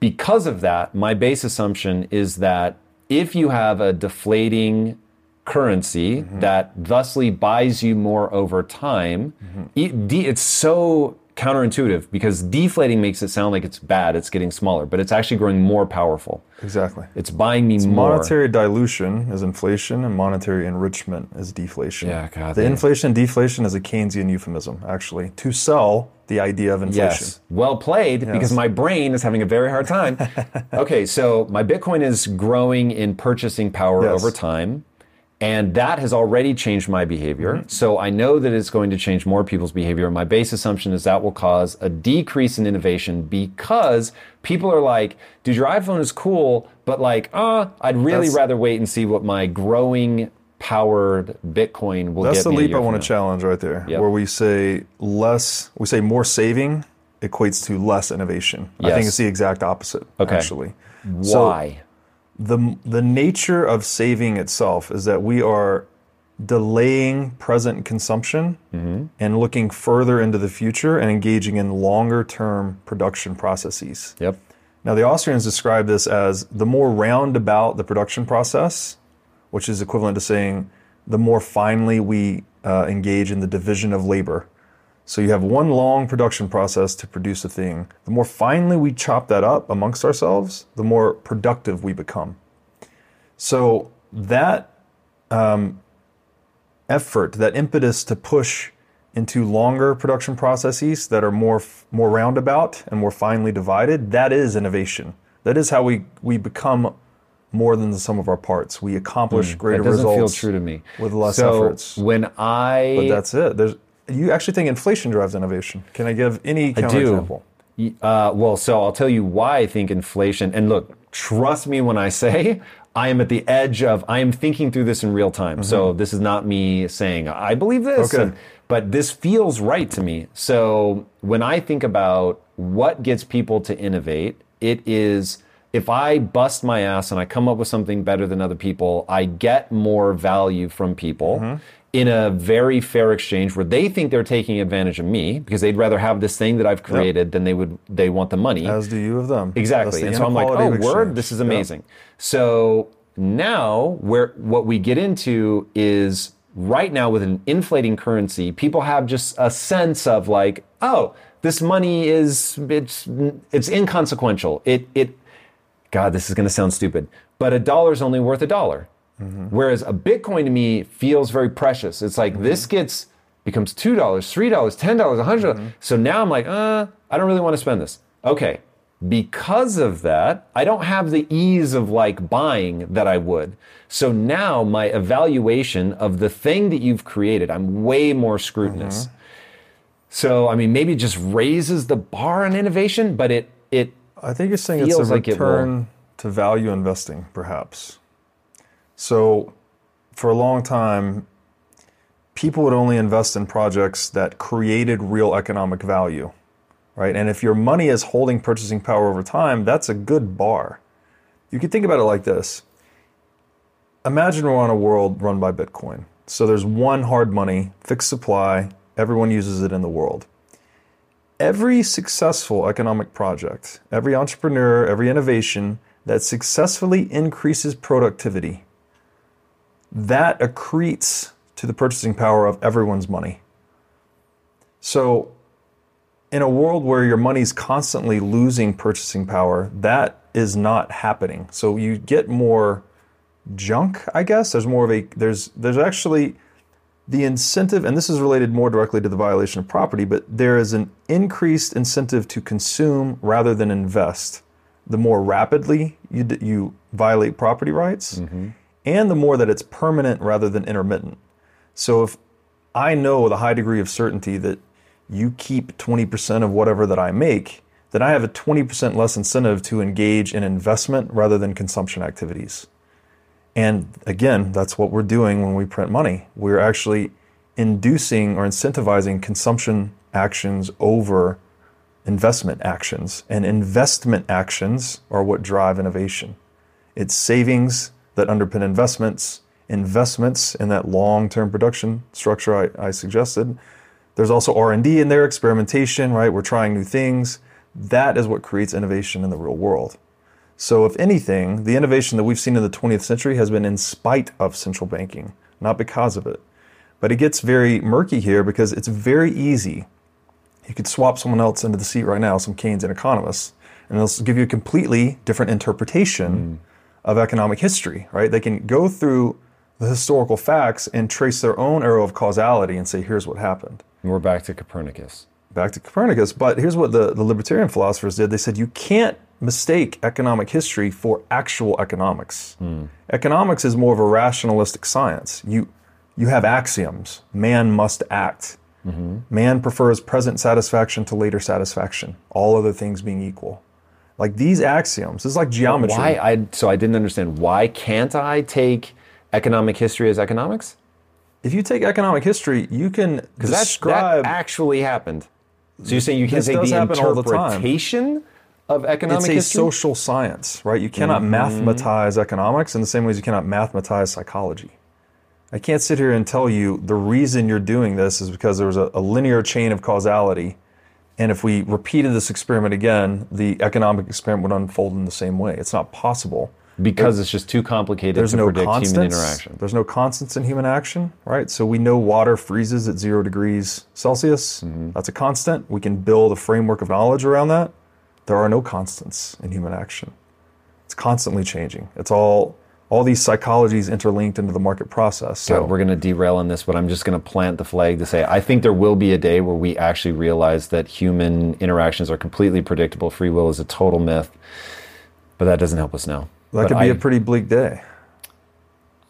because of that, my base assumption is that if you have a deflating currency mm-hmm. that thusly buys you more over time, mm-hmm. it- it's so counterintuitive because deflating makes it sound like it's bad, it's getting smaller, but it's actually growing more powerful. Exactly. It's buying me more. Monetary dilution is inflation, and monetary enrichment is deflation. Yeah, God, the inflation and deflation is a Keynesian euphemism, actually, to sell the idea of inflation. Yes. Well played, because my brain is having a very hard time. okay, so my Bitcoin is growing in purchasing power Yes. over time. And that has already changed my behavior. Mm-hmm. So I know that it's going to change more people's behavior. My base assumption is that will cause a decrease in innovation because people are like, dude, your iPhone is cool, but like, uh, I'd really That's- rather wait and see what my growing powered Bitcoin will That's the leap I want to challenge right there, Yep. where we say less, we say more saving equates to less innovation. I think it's the exact opposite, Okay. actually. So Why? The the nature of saving itself is that we are delaying present consumption Mm-hmm. and looking further into the future and engaging in longer term production processes. yep. Now, the Austrians describe this as the more roundabout the production process, which is equivalent to saying the more finely we uh, engage in the division of labor. So you have one long production process to produce a thing. The more finely we chop that up amongst ourselves, the more productive we become. So that um, effort, that impetus to push into longer production processes that are more more roundabout and more finely divided, that is innovation. That is how we we become more than the sum of our parts. We accomplish greater Hmm. That doesn't results feel true to me. with less so efforts. When I But that's it. There's you actually think inflation drives innovation? Can I give any I counterexample? do. Uh, well, so I'll tell you why I think inflation. And look, trust me when I say I am at the edge of. I am thinking through this in real time. So this is not me saying I believe this. Mm-hmm. Okay. and- but this feels right to me. So when I think about what gets people to innovate, it is if I bust my ass and I come up with something better than other people, I get more value from people Mm-hmm. In a very fair exchange where they think they're taking advantage of me because they'd rather have this thing that I've created than they would they want the money. As do you of them. Exactly. The And so I'm like, oh, word, this is amazing. So now, where what we get into is right now with an inflating currency, people have just a sense of like, oh, this money is it's it's inconsequential. It it, God, this is going to sound stupid, but a dollar is only worth a dollar. Mm-hmm. Whereas a Bitcoin to me feels very precious. It's like mm-hmm. this gets becomes two dollars, three dollars, ten dollars, a hundred. dollars. Mm-hmm. So now I'm like, uh, I don't really want to spend this. Okay. Because of that, I don't have the ease of like buying that I would. So now my evaluation of the thing that you've created, I'm way more scrutinous. So I mean, maybe it just raises the bar on innovation, but it it I think you're saying it's a like it return to value investing, perhaps. So, for a long time, people would only invest in projects that created real economic value, right? And if your money is holding purchasing power over time, that's a good bar. You could think about it like this Imagine we're on a world run by Bitcoin. So, there's one hard money, fixed supply, everyone uses it in the world every successful economic project, every entrepreneur, every innovation that successfully increases productivity, that accretes to the purchasing power of everyone's money. So, in a world where your money's constantly losing purchasing power, that is not happening. So you get more junk, I guess. There's more of a there's there's actually the incentive, and this is related more directly to the violation of property, but there is an increased incentive to consume rather than invest, the more rapidly you, you violate property rights, mm-hmm. And the more that it's permanent rather than intermittent. So if I know with a high degree of certainty that you keep 20% of whatever that I make, then I have a 20% less incentive to engage in investment rather than consumption activities. And again, that's what we're doing when we print money. We're actually inducing or incentivizing consumption actions over investment actions. And investment actions are what drive innovation. It's savings that underpin investments, investments in that long-term production structure I, I suggested. There's also R&D in there, experimentation, right? We're trying new things. That is what creates innovation in the real world. So, if anything, the innovation that we've seen in the 20th century has been in spite of central banking, not because of it. But it gets very murky here because it's very easy. You could swap someone else into the seat right now, some Keynesian economists, and they'll give you a completely different interpretation mm. Of economic history, right? They can go through the historical facts and trace their own arrow of causality and say, here's what happened And we're back to Copernicus. back to Copernicus. But here's what the, the libertarian philosophers did they said, you can't mistake economic history for actual economics. Hmm. Economics is more of a rationalistic science. You, you have axioms. Man must act. Mm-hmm. Man prefers present satisfaction to later satisfaction, all other things being equal. Like these axioms, this is like geometry. Why? I so I didn't understand. Why can't I take economic history as economics? If you take economic history, you can Because that actually happened. So you're saying you can't take the all the interpretation of economic it's a history? social science, right? You cannot Mm-hmm. mathematize economics in the same way as you cannot mathematize psychology. I can't sit here and tell you the reason you're doing this is because there was a, a linear chain of causality. And if we repeated this experiment again, the economic experiment would unfold in the same way. It's not possible. because it's just too complicated There's to no predict constants. human interaction. There's no constants in human action, right? So we know water freezes at zero degrees Celsius. Mm-hmm. That's a constant. We can build a framework of knowledge around that. There are no constants in human action. It's constantly changing. It's all all these psychologies interlinked into the market process. So God, we're going to derail on this, but I'm just going to plant the flag to say I think there will be a day where we actually realize that human interactions are completely predictable. Free will is a total myth, but that doesn't help us now. that But could be I, a pretty bleak day.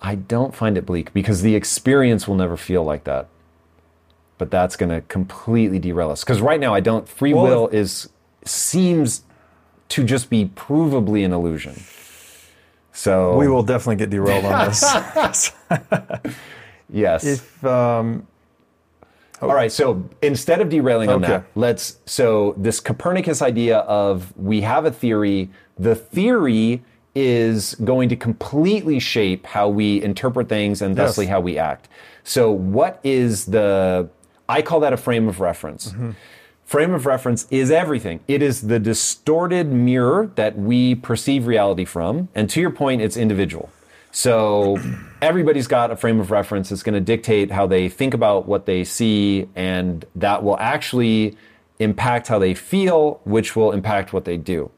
I don't find it bleak because the experience will never feel like that. But that's going to completely derail us because right now I don't. Free Well, will is seems to just be provably an illusion. So We will definitely get derailed on this. yes. if um, All right, so instead of derailing on that, let's so this Copernicus idea of we have a theory, the theory is going to completely shape how we interpret things and thusly Yes. how we act. So what is the I call that a frame of reference. Mm-hmm. Frame of reference is everything. It is the distorted mirror that we perceive reality from. And to your point, it's individual. So everybody's got a frame of reference that's going to dictate how they think about what they see, and that will actually impact how they feel, which will impact what they do.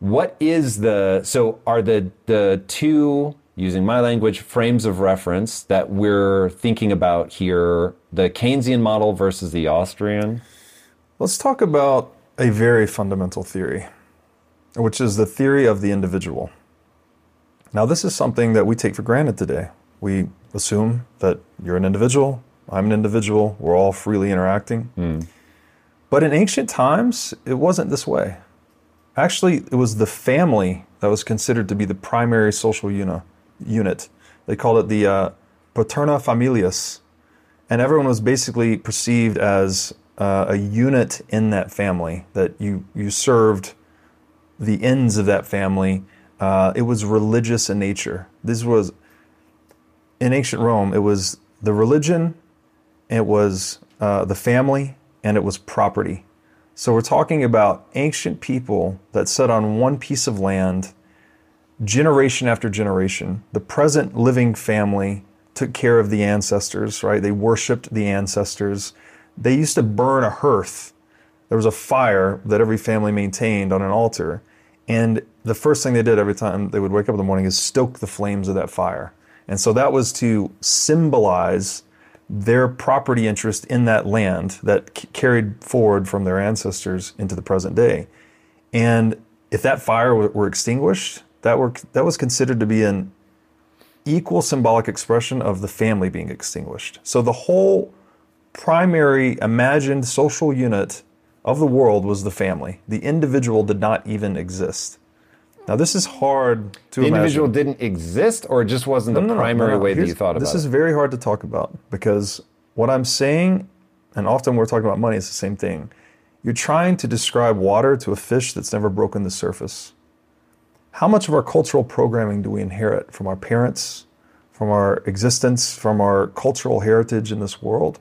What is the so are the the two using my language frames of reference that we're thinking about here the Keynesian model versus the Austrian? Let's talk about a very fundamental theory, which is the theory of the individual. Now, this is something that we take for granted today. We assume that you're an individual, I'm an individual, we're all freely interacting. But in ancient times, it wasn't this way. Actually, it was the family that was considered to be the primary social uni- unit. They called it the uh, paterna familias, and everyone was basically perceived as uh, a unit in that family that you you served the ends of that family. Uh, it was religious in nature. This was in ancient Rome. It was the religion, it was uh, the family, and it was property. So we're talking about ancient people that sat on one piece of land, generation after generation. The present living family took care of the ancestors, right? They worshipped the ancestors. They used to burn a hearth. There was a fire that every family maintained on an altar. And the first thing they did every time they would wake up in the morning is stoke the flames of that fire. And so that was to symbolize their property interest in that land that c- carried forward from their ancestors into the present day. And if that fire were, were extinguished, that were that was considered to be an equal symbolic expression of the family being extinguished. So the whole primary imagined social unit of the world was the family. The individual did not even exist. Now this is hard to The imagine. individual didn't exist, or it just wasn't the No, no, no, primary no, no. way that you thought about it. this is very hard to talk about because what I'm saying, and often we're talking about money, it's the same thing. You're trying to describe water to a fish that's never broken the surface. How much of our cultural programming do we inherit from our parents, from our existence, from our cultural heritage in this world?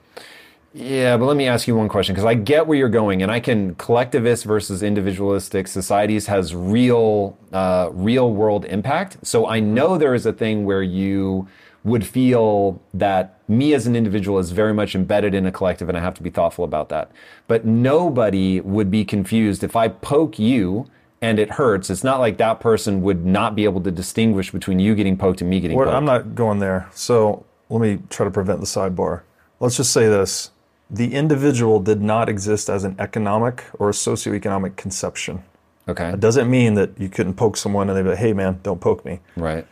Yeah, but let me ask you one question because I get where you're going, and I can collectivist versus individualistic societies has real, uh, real world impact. So I know there is a thing where you would feel that me as an individual is very much embedded in a collective, and I have to be thoughtful about that. But nobody would be confused if I poke you and it hurts. It's not like that person would not be able to distinguish between you getting poked and me getting Well, poked. I'm not going there. So let me try to prevent the sidebar. Let's just say this the individual did not exist as an economic or a socioeconomic conception. okay, It doesn't mean that you couldn't poke someone and they'd be like, hey man, don't poke me. right.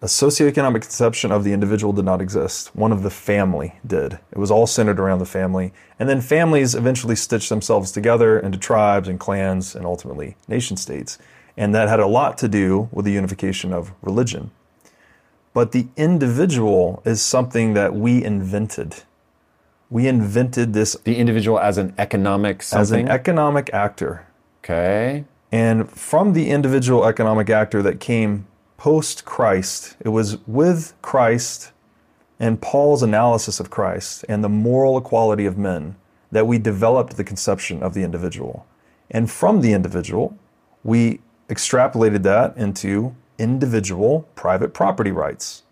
A socioeconomic conception of the individual did not exist. One of the family did. It was all centered around the family. And then families eventually stitched themselves together into tribes and clans and ultimately nation states. And that had a lot to do with the unification of religion. But the individual is something that we invented. We invented this The individual as an economic something. as an economic actor. okay. And from the individual economic actor that came post Christ, it was with Christ and Paul's analysis of Christ and the moral equality of men that we developed the conception of the individual. And from the individual, we extrapolated that into individual private property rights.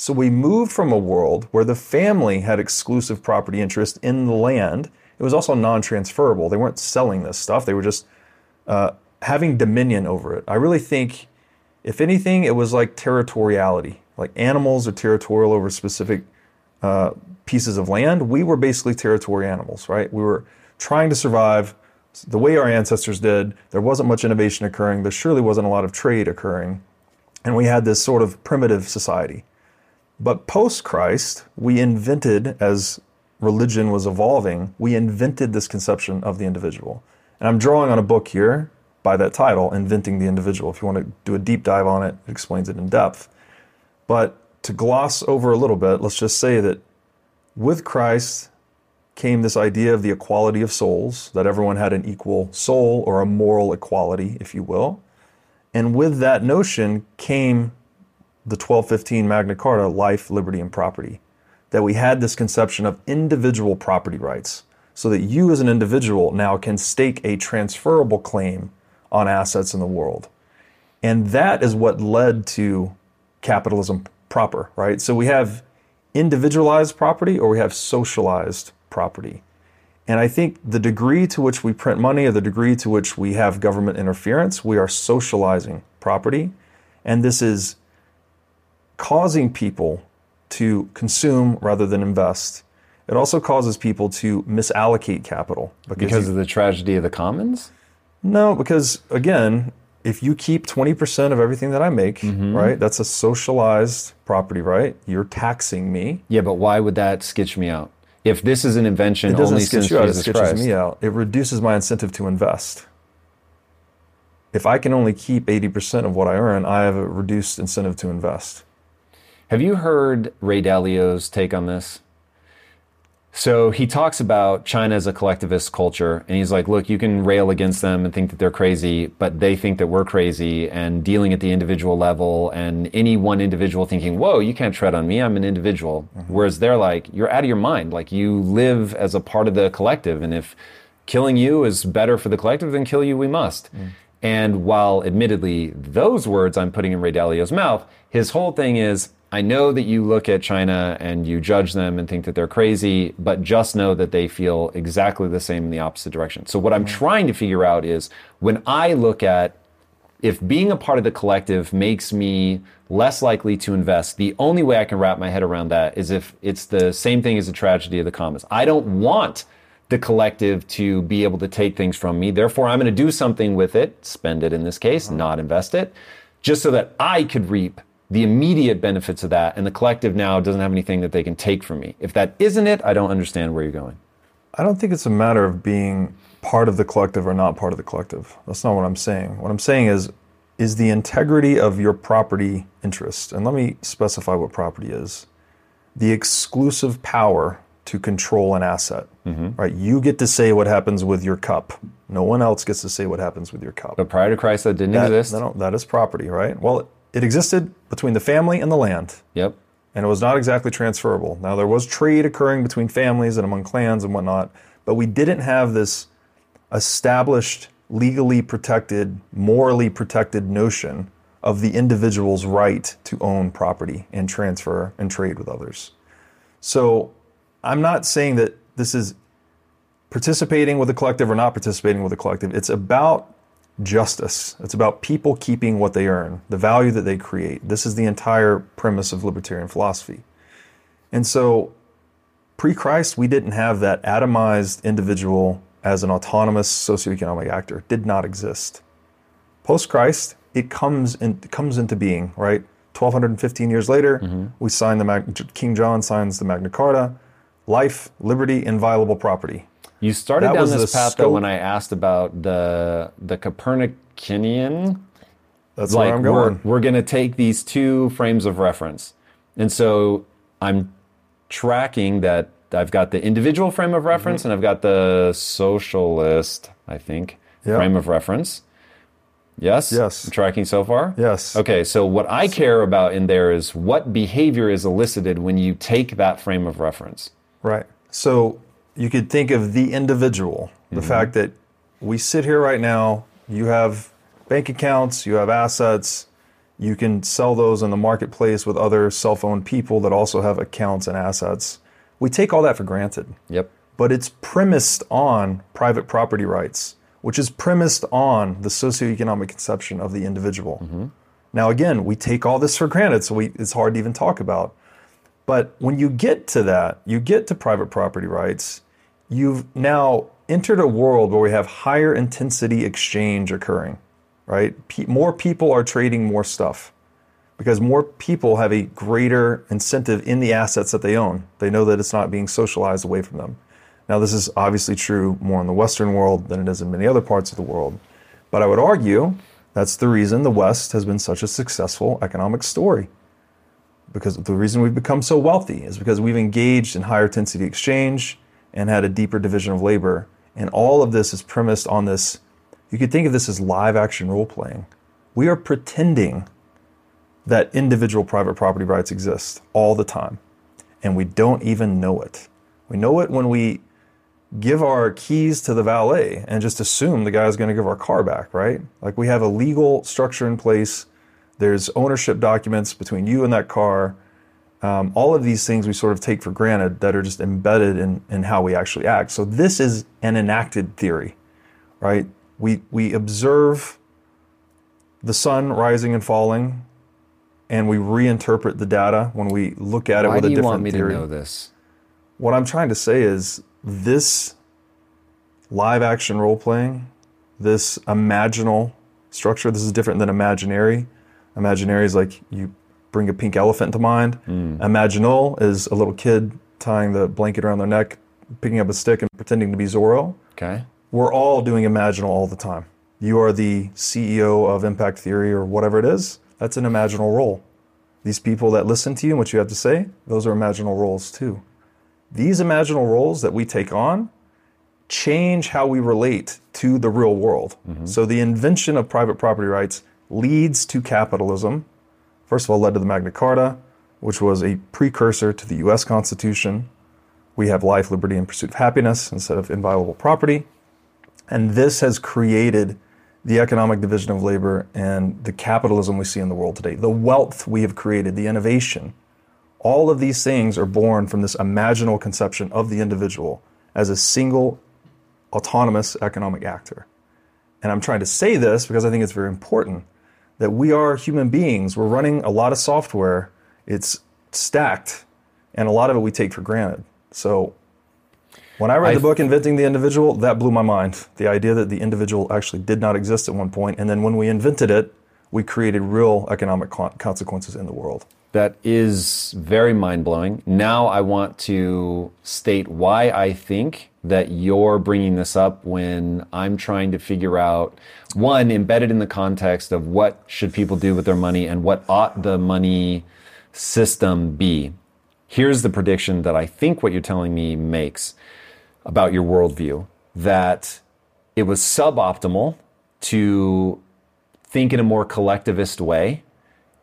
So we moved from a world where the family had exclusive property interest in the land. It was also non transferable. They weren't selling this stuff, they were just uh, having dominion over it. I really think, if anything, it was like territoriality. Like animals are territorial over specific uh, pieces of land. We were basically territory animals, right? We were trying to survive the way our ancestors did. There wasn't much innovation occurring. There surely wasn't a lot of trade occurring. And we had this sort of primitive society. But post Christ, we invented, as religion was evolving, we invented this conception of the individual. And I'm drawing on a book here by that title, Inventing the Individual. If you want to do a deep dive on it, it explains it in depth. But to gloss over a little bit, let's just say that with Christ came this idea of the equality of souls, that everyone had an equal soul or a moral equality, if you will. And with that notion came the 1215 Magna Carta, life, liberty, and property. That we had this conception of individual property rights, so that you as an individual now can stake a transferable claim on assets in the world. And that is what led to capitalism proper, right? So we have individualized property or we have socialized property. And I think the degree to which we print money or the degree to which we have government interference, we are socializing property. And this is causing people to consume rather than invest. It also causes people to misallocate capital Because you- of the tragedy of the commons? no, because again, if you keep 20% of everything that I make, Mm-hmm. right, that's a socialized property, right? You're taxing me. Yeah, but why would that sketch me out? If this is an invention It doesn't only since you out, it Jesus sketches Christ, me out. It reduces my incentive to invest. If I can only keep 80% of what I earn, I have a reduced incentive to invest. Have you heard Ray Dalio's take on this? So he talks about China as a collectivist culture, and he's like, look, you can rail against them and think that they're crazy, but they think that we're crazy, and dealing at the individual level, and any one individual thinking, whoa, you can't tread on me, I'm an individual. Mm-hmm. Whereas they're like, you're out of your mind. Like, you live as a part of the collective, and if killing you is better for the collective, then kill you we must. Mm. And while admittedly those words I'm putting in Ray Dalio's mouth, his whole thing is I know that you look at China and you judge them and think that they're crazy, but just know that they feel exactly the same in the opposite direction. So what I'm trying to figure out is when I look at if being a part of the collective makes me less likely to invest, the only way I can wrap my head around that is if it's the same thing as the tragedy of the commons. I don't want the collective to be able to take things from me. Therefore, I'm going to do something with it, spend it in this case, uh-huh. not invest it, just so that I could reap the immediate benefits of that. And the collective now doesn't have anything that they can take from me. If that isn't it, I don't understand where you're going. I don't think it's a matter of being part of the collective or not part of the collective. That's not what I'm saying. What I'm saying is, is the integrity of your property interest, and let me specify what property is the exclusive power to control an asset. Mm-hmm. Right? You get to say what happens with your cup. No one else gets to say what happens with your cup. But prior to Christ, that didn't That- exist. no, that is property, right? Well, it existed between the family and the land Yep. and it was not exactly transferable. Now, there was trade occurring between families and among clans and whatnot, but we didn't have this established, legally protected, morally protected notion of the individual's right to own property and transfer and trade with others. So, I'm not saying that this is participating with a collective or not participating with a collective. It's about justice. It's about people keeping what they earn, the value that they create. This is the entire premise of libertarian philosophy. And so, pre Christ, we didn't have that atomized individual as an autonomous socioeconomic actor, it did not exist. Post Christ, it comes, in, it comes into being, right? 1215 years later, mm-hmm. we sign the King John signs the Magna Carta, life, liberty, inviolable property. You started That down this path though when I asked about the the Copernicanian. That's like where I'm we're going. we're going to take these two frames of reference, and so I'm tracking that I've got the individual frame of mm-hmm. reference and I've got the socialist, I think, Yeah. frame of reference. Yes. Yes. I'm tracking so far. Yes. Okay, so what I care about in there is what behavior is elicited when you take that frame of reference. Right. So you could think of the individual, the mm-hmm. fact that we sit here right now, you have bank accounts, you have assets, you can sell those in the marketplace with other self owned people that also have accounts and assets. We take all that for granted. Yep. But it's premised on private property rights, which is premised on the socioeconomic conception of the individual. Mm-hmm. Now, again, we take all this for granted, so we, it's hard to even talk about. But when you get to that, you get to private property rights, you've now entered a world where we have higher intensity exchange occurring, right? More people are trading more stuff because more people have a greater incentive in the assets that they own. They know that it's not being socialized away from them. Now, this is obviously true more in the Western world than it is in many other parts of the world. But I would argue that's the reason the West has been such a successful economic story because the reason we've become so wealthy is because we've engaged in higher intensity exchange and had a deeper division of labor. And all of this is premised on this. You could think of this as live action role playing. We are pretending that individual private property rights exist all the time, and we don't even know it. We know it when we give our keys to the valet and just assume the guy's going to give our car back, right? Like we have a legal structure in place. There's ownership documents between you and that car. Um, all of these things we sort of take for granted that are just embedded in, in how we actually act. So this is an enacted theory, right? We, we observe the sun rising and falling, and we reinterpret the data when we look at it Why with do a you different want me theory. to know this? What I'm trying to say is this live action role playing, this imaginal structure, this is different than imaginary. Imaginary is like you bring a pink elephant to mind. Hmm. Imaginal is a little kid tying the blanket around their neck, picking up a stick and pretending to be Zorro. Okay. We're all doing imaginal all the time. You are the CEO of Impact Theory or whatever it is. That's an imaginal role. These people that listen to you and what you have to say, those are imaginal roles too. These imaginal roles that we take on change how we relate to the real world. Mm-hmm. So the invention of private property rights leads to capitalism. First of all, led to the Magna Carta, which was a precursor to the US Constitution. We have life, liberty, and pursuit of happiness instead of inviolable property. And this has created the economic division of labor and the capitalism we see in the world today, the wealth we have created, the innovation. All of these things are born from this imaginal conception of the individual as a single autonomous economic actor. And I'm trying to say this because I think it's very important that we are human beings. We're running a lot of software, it's stacked, and a lot of it we take for granted. So When I read I the book Inventing the Individual, that blew my mind. The idea that the individual actually did not exist at one point, and then when we invented it, we created real economic consequences in the world. That is very mind blowing. Now I want to state why I think that you're bringing this up when I'm trying to figure out one embedded in the context of what should people do with their money and what ought the money system be. Here's the prediction that I think what you're telling me makes about your worldview that it was suboptimal to think in a more collectivist way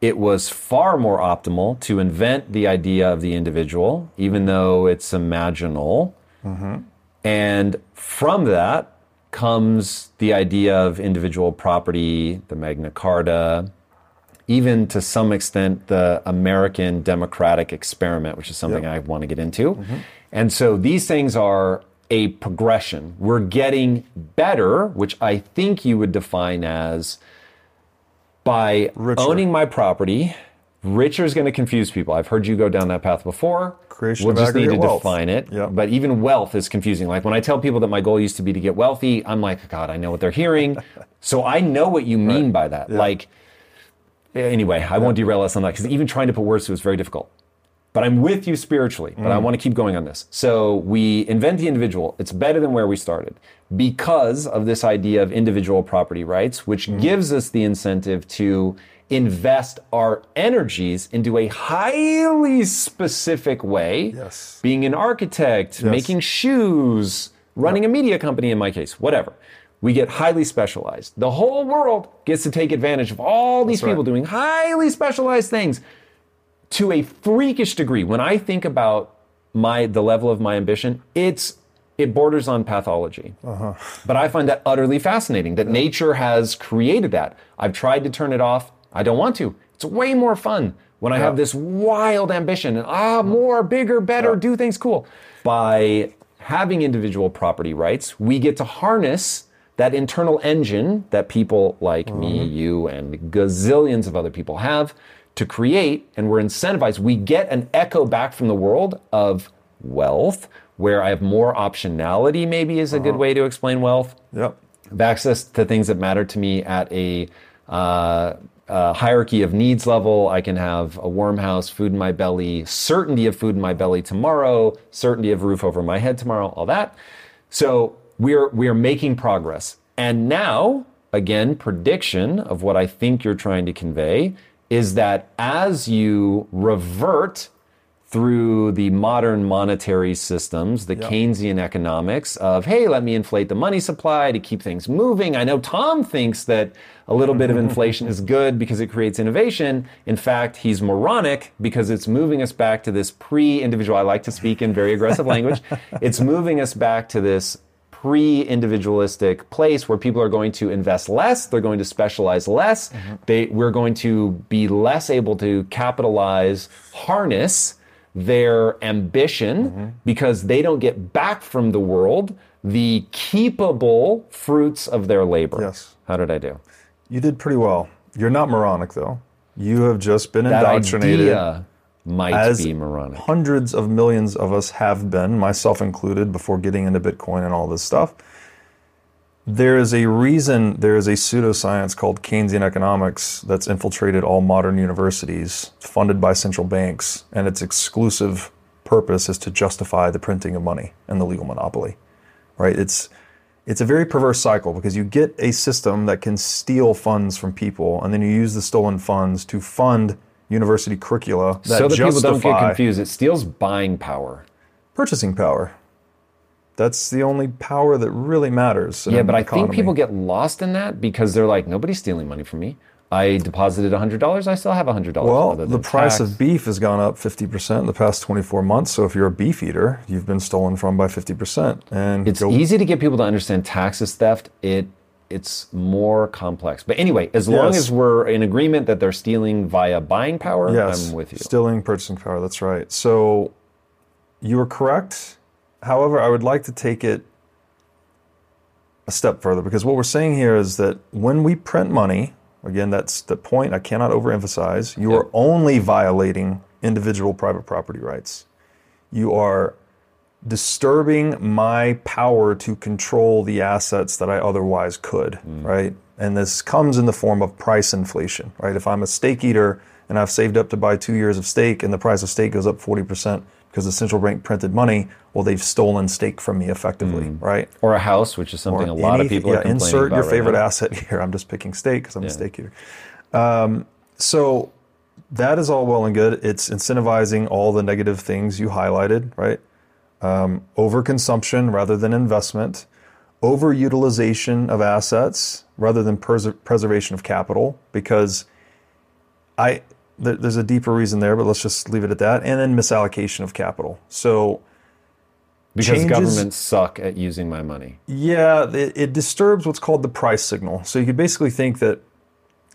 it was far more optimal to invent the idea of the individual, even though it's imaginal. Mm-hmm. And from that comes the idea of individual property, the Magna Carta, even to some extent the American democratic experiment, which is something Yep. I want to get into. Mm-hmm. And so these things are a progression. We're getting better, which I think you would define as by Richer. owning my property. Richer is going to confuse people. I've heard you go down that path before. Creation we'll just need to wealth. define it. Yep. But even wealth is confusing. Like when I tell people that my goal used to be to get wealthy, I'm like, God, I know what they're hearing. so I know what you mean by that. Like, anyway, I won't derail us on that because even trying to put words to it is very difficult. But I'm with you spiritually, but I mm. want to keep going on this. So we invent the individual. It's better than where we started because of this idea of individual property rights, which mm. gives us the incentive to invest our energies into a highly specific way. Yes. Being an architect, making shoes, running a media company in my case, whatever. We get highly specialized. The whole world gets to take advantage of all these right. people doing highly specialized things to a freakish degree. When I think about my the level of my ambition, it's it borders on pathology. Uh-huh. But I find that utterly fascinating that nature has created that. I've tried to turn it off. I don't want to. It's way more fun when I have this wild ambition and ah, mm. more, bigger, better, do things cool. By having individual property rights, we get to harness that internal engine that people like me, mm-hmm. you, and gazillions of other people have to create, and we're incentivized. We get an echo back from the world of wealth, where I have more optionality, maybe is a good way to explain wealth. Yep. have access to things that matter to me at a uh, uh, hierarchy of needs level. I can have a warm house, food in my belly, certainty of food in my belly tomorrow, certainty of roof over my head tomorrow, all that. So we're we're making progress. And now, again, prediction of what I think you're trying to convey is that as you revert through the modern monetary systems, the Keynesian economics of, hey, let me inflate the money supply to keep things moving. I know Tom thinks that a little bit of inflation is good because it creates innovation. In fact, he's moronic because it's moving us back to this pre individual. I like to speak in very aggressive language. It's moving us back to this pre individualistic place where people are going to invest less, they're going to specialize less, mm-hmm. they, we're going to be less able to capitalize, harness their ambition mm-hmm. because they don't get back from the world the keepable fruits of their labor. Yes. How did I do? You did pretty well. You're not moronic, though. You have just been That indoctrinated. idea might as be moronic. hundreds of millions of us have been, myself included, before getting into Bitcoin and all this stuff. There is a reason, there is a pseudoscience called Keynesian economics that's infiltrated all modern universities, funded by central banks, and its exclusive purpose is to justify the printing of money and the legal monopoly. Right? It's it's a very perverse cycle because you get a system that can steal funds from people, and then you use the stolen funds to fund university curricula that so that people don't get confused, it steals buying power. purchasing power. That's the only power that really matters. Yeah, but I think people get lost in that because they're like, nobody's stealing money from me. I deposited $100, I still have $100. Well, the price tax. of beef has gone up 50% in the past 24 months. So if you're a beef eater, you've been stolen from by 50%. And It's go- easy to get people to understand taxes theft. It it's more complex. But anyway, as long Yes. as we're in agreement that they're stealing via buying power, Yes, I'm with you. Stealing purchasing power. That's right. So you are correct. However, I would like to take it a step further because what we're saying here is that when we print money, again, that's the point I cannot overemphasize. You are only violating individual private property rights. You are disturbing my power to control the assets that I otherwise could, right? And this comes in the form of price inflation, right? If I'm a steak eater and I've saved up to buy two years of steak and the price of steak goes up 40% because the central bank printed money, well, they've stolen steak from me effectively, right? Or a house, which is something Or a lot of people yeah, are complaining insert about your right favorite now. asset here. I'm just picking steak because I'm Yeah. a steak eater. Um, so that is all well and good. It's incentivizing all the negative things you highlighted, right? Um, overconsumption rather than investment, overutilization of assets rather than pers- preservation of capital, because I there, there's a deeper reason there, but let's just leave it at that. And then misallocation of capital. So Because changes- governments suck at using my money. yeah, it, it disturbs what's called the price signal. So you could basically think that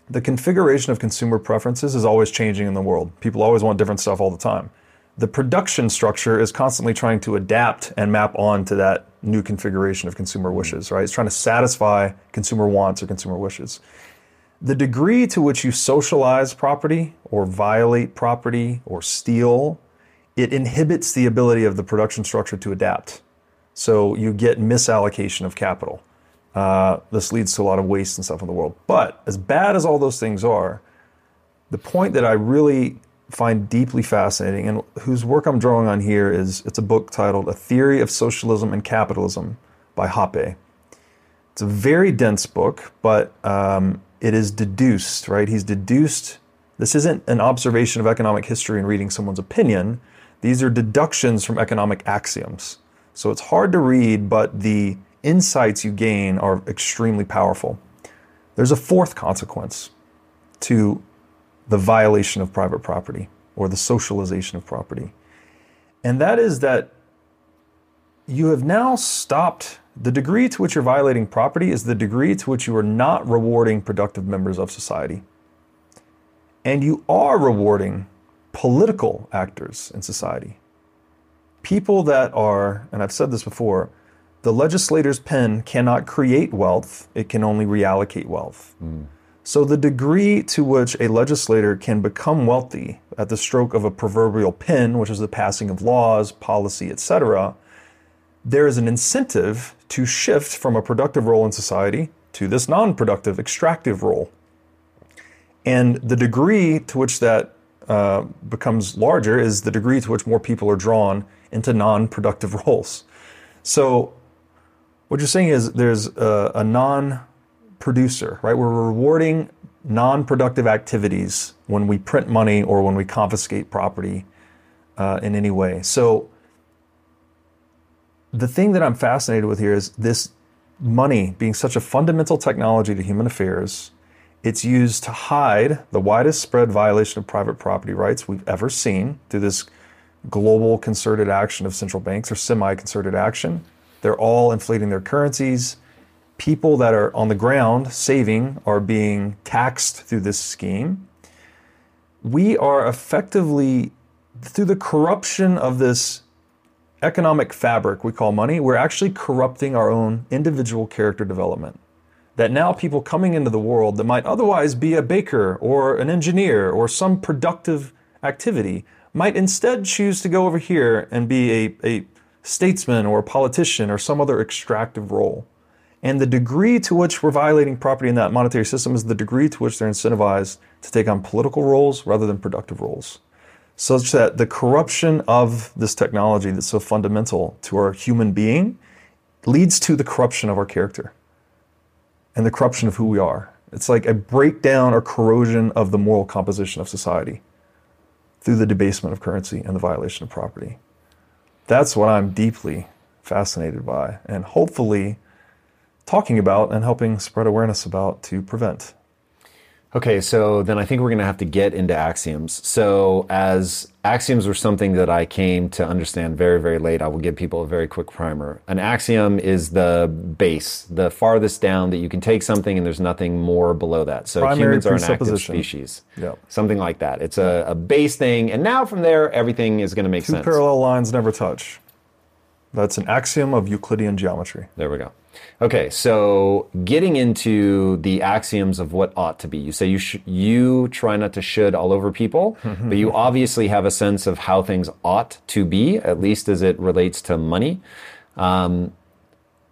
the configuration of consumer preferences is always changing in the world. People always want different stuff all the time. The production structure is constantly trying to adapt and map on to that new configuration of consumer wishes, right? It's trying to satisfy consumer wants or consumer wishes. The degree to which you socialize property or violate property or steal, it inhibits the ability of the production structure to adapt. So you get misallocation of capital. Uh, this leads to a lot of waste and stuff in the world. But as bad as all those things are, the point that I really find deeply fascinating and whose work I'm drawing on here is it's a book titled A Theory of Socialism and Capitalism by Hoppe. It's a very dense book, but um, it is deduced, right? He's deduced. This isn't an observation of economic history and reading someone's opinion. These are deductions from economic axioms. So it's hard to read, but the insights you gain are extremely powerful. There's a fourth consequence to the violation of private property or the socialization of property. And that is that you have now stopped the degree to which you're violating property is the degree to which you are not rewarding productive members of society. And you are rewarding political actors in society. People that are, and I've said this before, the legislator's pen cannot create wealth, it can only reallocate wealth. Hmm. So, the degree to which a legislator can become wealthy at the stroke of a proverbial pen, which is the passing of laws, policy, etc., there is an incentive to shift from a productive role in society to this non productive, extractive role. And the degree to which that uh, becomes larger is the degree to which more people are drawn into non productive roles. So, what you're saying is there's a, a non producer, right? We're rewarding non productive activities when we print money or when we confiscate property uh, in any way. So, the thing that I'm fascinated with here is this money being such a fundamental technology to human affairs. It's used to hide the widest spread violation of private property rights we've ever seen through this global concerted action of central banks or semi concerted action. They're all inflating their currencies. People that are on the ground saving are being taxed through this scheme. We are effectively, through the corruption of this economic fabric we call money, we're actually corrupting our own individual character development. That now people coming into the world that might otherwise be a baker or an engineer or some productive activity might instead choose to go over here and be a, a statesman or a politician or some other extractive role. And the degree to which we're violating property in that monetary system is the degree to which they're incentivized to take on political roles rather than productive roles such that the corruption of this technology that's so fundamental to our human being leads to the corruption of our character and the corruption of who we are. It's like a breakdown or corrosion of the moral composition of society through the debasement of currency and the violation of property. That's what I'm deeply fascinated by and hopefully talking about and helping spread awareness about to prevent. Okay, so then I think we're going to have to get into axioms. So, as axioms were something that I came to understand very, very late, I will give people a very quick primer. An axiom is the base, the farthest down that you can take something and there's nothing more below that. So, Primary humans are an active species. Yep. Something like that. It's a, a base thing, and now from there, everything is going to make Two sense. parallel lines never touch. That's an axiom of Euclidean geometry. There we go. Okay, so getting into the axioms of what ought to be. You say you sh- you try not to should all over people, but you obviously have a sense of how things ought to be, at least as it relates to money. Um,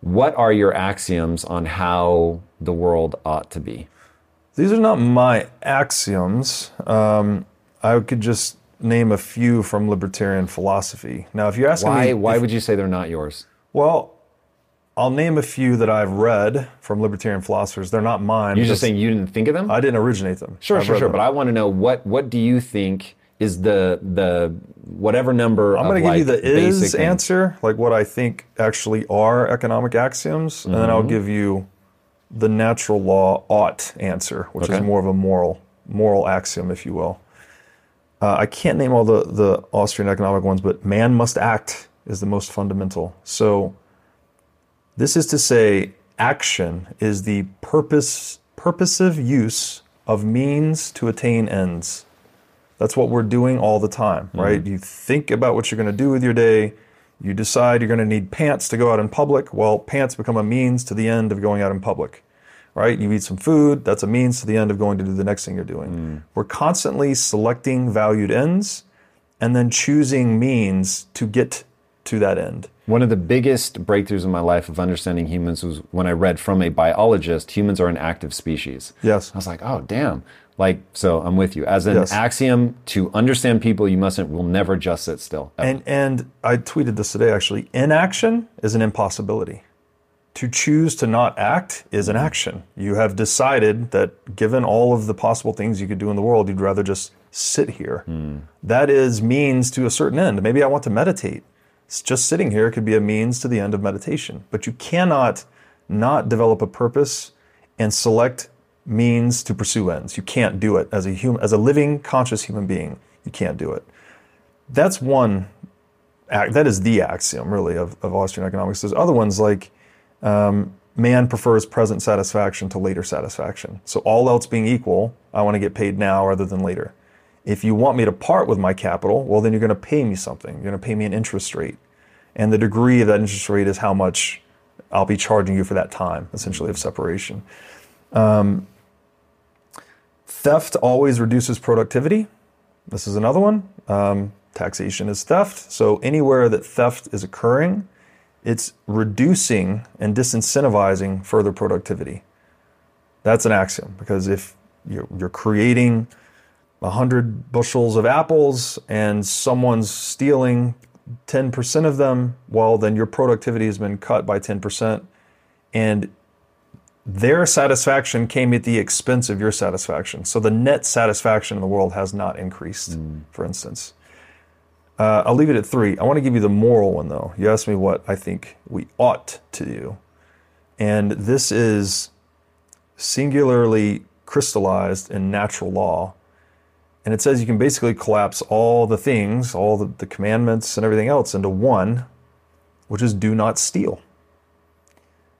what are your axioms on how the world ought to be? These are not my axioms. Um, I could just name a few from libertarian philosophy. Now, if you're asking Why me, why if- would you say they're not yours? well, I'll name a few that I've read from libertarian philosophers. They're not mine. You're just saying you didn't think of them? I didn't originate them. Sure, I've sure, sure. them. But I want to know what what do you think is the the whatever number? I'm going to give you the is answer, like what I think actually are economic axioms, and then I'll Mm-hmm. give you the natural law ought answer, which is more of a moral moral axiom, if you will. Uh, I can't name all the the Austrian economic ones, but man must act is the most fundamental. So this is to say, action is the purpose purposive use of means to attain ends. That's what we're doing all the time, mm-hmm. right? You think about what you're going to do with your day. You decide you're going to need pants to go out in public. Well, pants become a means to the end of going out in public, right? You eat some food. That's a means to the end of going to do the next thing you're doing. Mm. We're constantly selecting valued ends and then choosing means to get to that end. One of the biggest breakthroughs in my life of understanding humans was when I read from a biologist, humans are an active species. Yes. I was like, oh, damn. Like, so I'm with you. As an Yes. axiom, to understand people, you mustn't, will never just sit still. ever. And and I tweeted this today actually. Inaction is an impossibility. To choose to not act is an mm-hmm. action. You have decided that given all of the possible things you could do in the world, you'd rather just sit here. Mm. That is means to a certain end. Maybe I want to meditate. Just sitting here could be a means to the end of meditation. But you cannot not develop a purpose and select means to pursue ends. You can't do it as a human as a living conscious human being. You can't do it. That's one that is the axiom really of, of Austrian economics. There's other ones like um, man prefers present satisfaction to later satisfaction. So all else being equal, I want to get paid now rather than later. If you want me to part with my capital, well then you're going to pay me something. You're going to pay me an interest rate, and the degree of that interest rate is how much I'll be charging you for that time, essentially of separation. Um, theft always reduces productivity. This is another one. Um, taxation is theft. So anywhere that theft is occurring, it's reducing and disincentivizing further productivity. That's an axiom because if you're, you're creating 100 bushels of apples and someone's stealing 10% of them, well, then your productivity has been cut by 10%. And their satisfaction came at the expense of your satisfaction. So the net satisfaction in the world has not increased, for instance. Uh, I'll leave it at three. I want to give you the moral one, though. You asked me what I think we ought to do. And this is singularly crystallized in natural law. And it says you can basically collapse all the things, all the, the commandments and everything else into one, which is do not steal.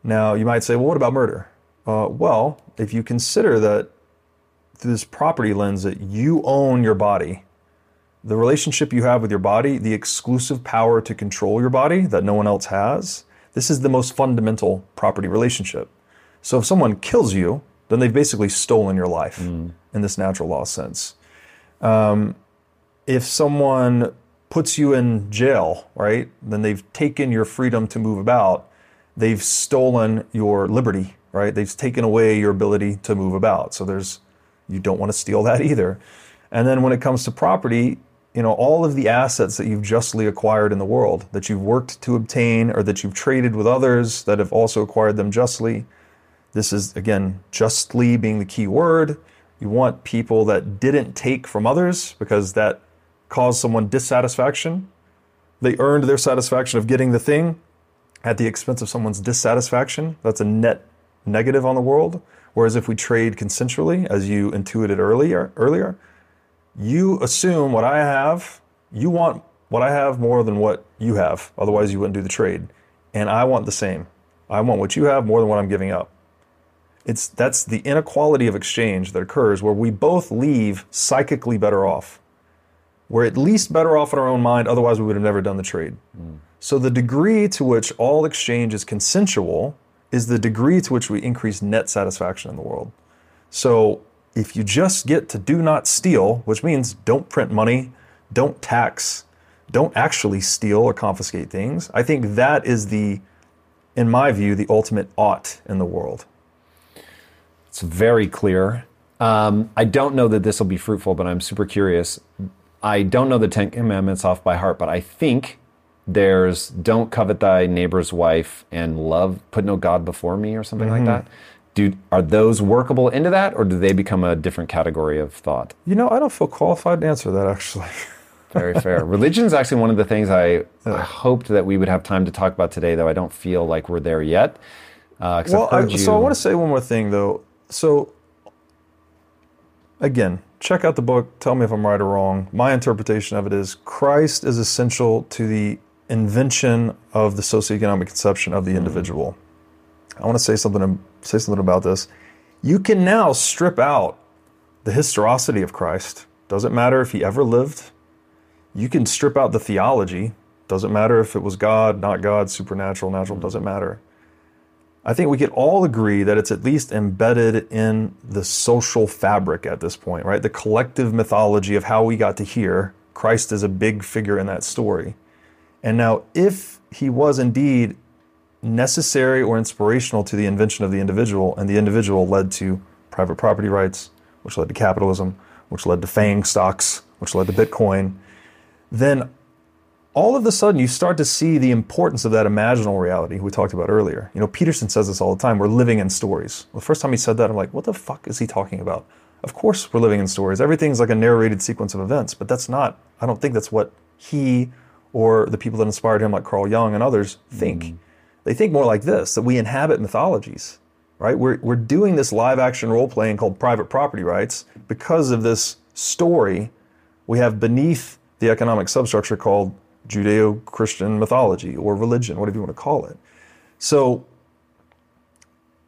Now, you might say, well, what about murder? Uh, well, if you consider that through this property lens that you own your body, the relationship you have with your body, the exclusive power to control your body that no one else has, this is the most fundamental property relationship. So if someone kills you, then they've basically stolen your life in this natural law sense. Um, if someone puts you in jail, right, then they've taken your freedom to move about. They've stolen your liberty, right? They've taken away your ability to move about. So there's, you don't want to steal that either. And then when it comes to property, you know, all of the assets that you've justly acquired in the world, that you've worked to obtain or that you've traded with others that have also acquired them justly, this is, again, justly being the key word. You want people that didn't take from others because that caused someone dissatisfaction. They earned their satisfaction of getting the thing at the expense of someone's dissatisfaction. That's a net negative on the world. Whereas if we trade consensually, as you intuited earlier, earlier, you assume what I have, you want what I have more than what you have. Otherwise, you wouldn't do the trade. And I want the same. I want what you have more than what I'm giving up. It's that's the inequality of exchange that occurs where we both leave psychically better off. We're at least better off in our own mind, otherwise we would have never done the trade. Hmm. So the degree to which all exchange is consensual is the degree to which we increase net satisfaction in the world. So if you just get to do not steal, which means don't print money, don't tax, don't actually steal or confiscate things, I think that is the, in my view, the ultimate ought in the world. It's very clear. Um, I don't know that this will be fruitful, but I'm super curious. I don't know the Ten Commandments off by heart, but I think there's don't covet thy neighbor's wife and love, put no God before me or something mm-hmm. like that. Do, are those workable into that, or do they become a different category of thought? You know, I don't feel qualified to answer that actually. Very fair. Religion is actually one of the things I, I, hoped that we would have time to talk about today, though I don't feel like we're there yet. Uh, well, I, you... so I want to say one more thing, though. So, again, check out the book. Tell me if I'm right or wrong. My interpretation of it is Christ is essential to the invention of the socioeconomic conception of the mm-hmm. individual. I want to say something say something about this. You can now strip out the historicity of Christ. Doesn't matter if he ever lived. You can strip out the theology. Doesn't matter if it was God, not God, supernatural, natural, mm-hmm. doesn't matter. I think we could all agree that it's at least embedded in the social fabric at this point, right? The collective mythology of how we got to here. Christ is a big figure in that story. And now, if he was indeed necessary or inspirational to the invention of the individual, and the individual led to private property rights, which led to capitalism, which led to FANG stocks, which led to Bitcoin, then all of a sudden you start to see the importance of that imaginal reality we talked about earlier. You know, Peterson says this all the time we're living in stories. the first time he said that, I'm like, what the fuck is he talking about? Of course, we're living in stories. Everything's like a narrated sequence of events, but that's not, I don't think that's what he or the people that inspired him, like Carl Jung and others, think. Mm. They think more like this that we inhabit mythologies, right? We're, we're doing this live action role playing called private property rights because of this story we have beneath the economic substructure called Judeo Christian mythology or religion, whatever you want to call it. So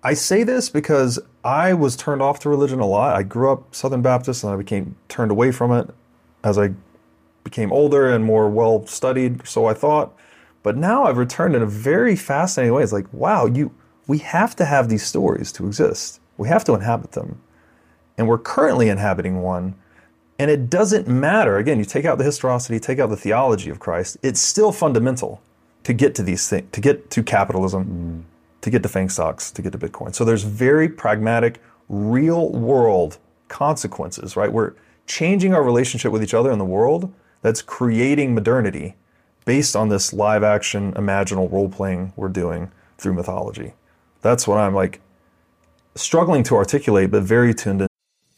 I say this because I was turned off to religion a lot. I grew up Southern Baptist and I became turned away from it as I became older and more well studied, so I thought. But now I've returned in a very fascinating way. It's like, wow, you we have to have these stories to exist. We have to inhabit them. And we're currently inhabiting one. And it doesn't matter. Again, you take out the historicity, take out the theology of Christ, it's still fundamental to get to these things, to get to capitalism, mm. to get to FANG stocks, to get to Bitcoin. So there's very pragmatic, real world consequences, right? We're changing our relationship with each other in the world that's creating modernity based on this live action imaginal role playing we're doing through mythology. That's what I'm like struggling to articulate, but very tuned.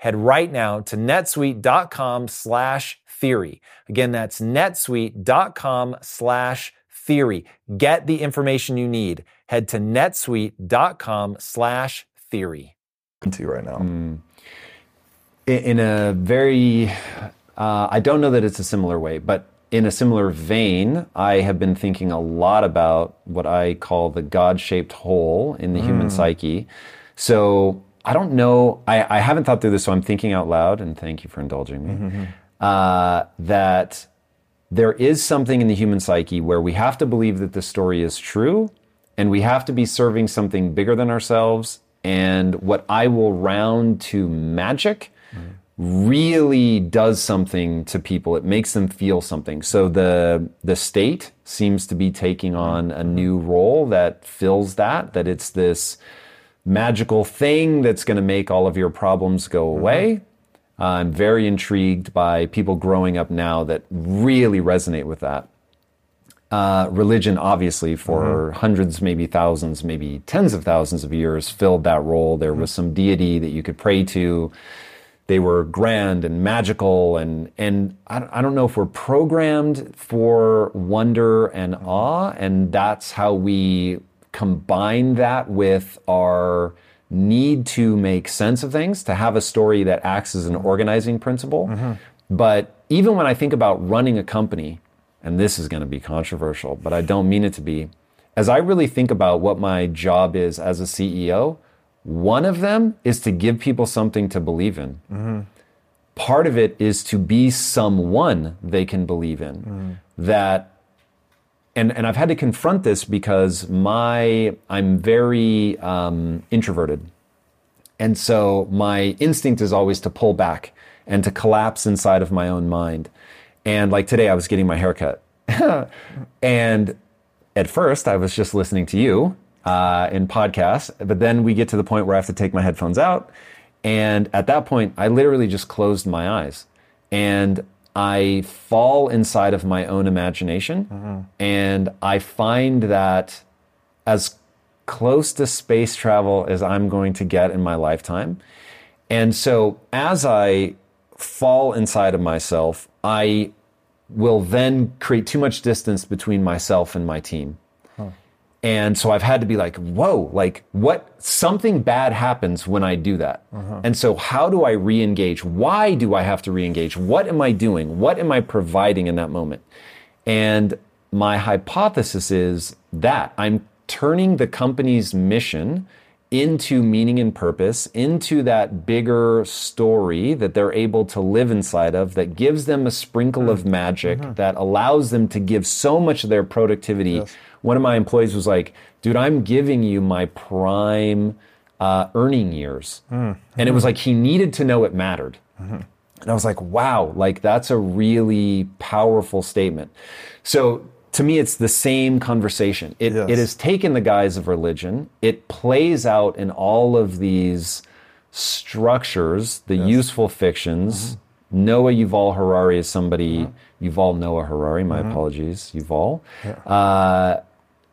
head right now to netsuite.com slash theory. Again, that's netsuite.com slash theory. Get the information you need. Head to netsuite.com slash theory. To right now. Mm. In a very, uh, I don't know that it's a similar way, but in a similar vein, I have been thinking a lot about what I call the God shaped hole in the mm. human psyche. So I don't know. I, I haven't thought through this, so I'm thinking out loud, and thank you for indulging me. Mm-hmm. Uh, that there is something in the human psyche where we have to believe that the story is true, and we have to be serving something bigger than ourselves. And what I will round to magic mm-hmm. really does something to people. It makes them feel something. So the the state seems to be taking on a new role that fills that. That it's this magical thing that's going to make all of your problems go mm-hmm. away. Mm-hmm. Uh, I'm very intrigued by people growing up now that really resonate with that. Uh, religion, obviously, for mm-hmm. hundreds, maybe thousands, maybe tens of thousands of years, filled that role. There mm-hmm. was some deity that you could pray to. They were grand and magical, and and I, I don't know if we're programmed for wonder and mm-hmm. awe, and that's how we combine that with our need to make sense of things, to have a story that acts as an organizing principle. Mm-hmm. But even when I think about running a company, and this is going to be controversial, but I don't mean it to be, as I really think about what my job is as a CEO, one of them is to give people something to believe in. Mm-hmm. Part of it is to be someone they can believe in. Mm-hmm. That and and I've had to confront this because my I'm very um, introverted, and so my instinct is always to pull back and to collapse inside of my own mind. And like today, I was getting my haircut, and at first I was just listening to you uh, in podcasts, but then we get to the point where I have to take my headphones out, and at that point, I literally just closed my eyes, and I fall inside of my own imagination mm-hmm. and I find that as close to space travel as I'm going to get in my lifetime. And so as I fall inside of myself, I will then create too much distance between myself and my team. And so I've had to be like, whoa, like what, something bad happens when I do that. Uh-huh. And so how do I re-engage? Why do I have to re-engage? What am I doing? What am I providing in that moment? And my hypothesis is that I'm turning the company's mission into meaning and purpose, into that bigger story that they're able to live inside of, that gives them a sprinkle mm. of magic, mm-hmm. that allows them to give so much of their productivity yes one of my employees was like, dude, I'm giving you my prime uh, earning years. Mm-hmm. And it was like he needed to know it mattered. Mm-hmm. And I was like, wow, like that's a really powerful statement. So to me, it's the same conversation. It, yes. it has taken the guise of religion, it plays out in all of these structures, the yes. useful fictions. Mm-hmm. Noah Yuval Harari is somebody, mm-hmm. Yuval Noah Harari, my mm-hmm. apologies, Yuval. Yeah. Uh,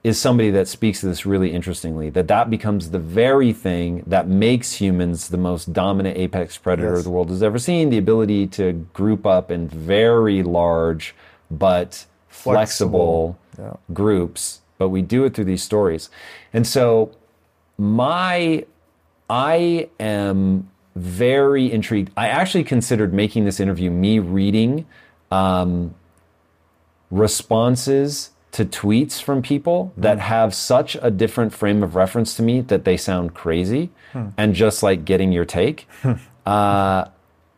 is somebody that speaks to this really interestingly that that becomes the very thing that makes humans the most dominant apex predator yes. the world has ever seen the ability to group up in very large but flexible, flexible. Yeah. groups but we do it through these stories and so my I am very intrigued. I actually considered making this interview me reading um, responses to tweets from people that hmm. have such a different frame of reference to me that they sound crazy hmm. and just like getting your take. Hmm. uh,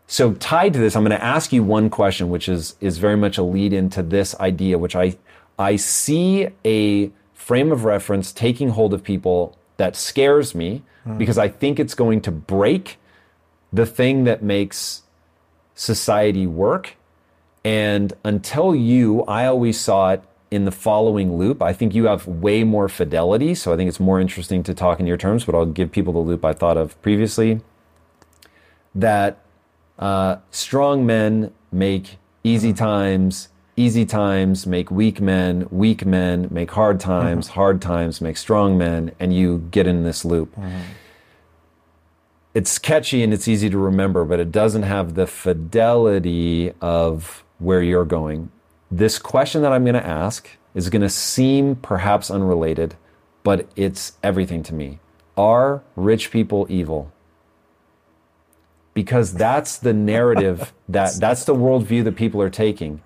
so tied to this, I'm going to ask you one question, which is is very much a lead into this idea, which I I see a frame of reference taking hold of people that scares me because I think it's going to break the thing that makes society work. And until you, I always saw it in the following loop. I think you have way more fidelity, so I think it's more interesting to talk in your terms, but I'll give people the loop I thought of previously. That uh, strong men make easy times, easy times make weak men, weak men make hard times, hard times make strong men, and you get in this loop. It's catchy and it's easy to remember, but it doesn't have the fidelity of where you're going. This question that I'm going to ask is going to seem perhaps unrelated, but it's everything to me. Are rich people evil? because that's the narrative that that's the worldview that people are taking.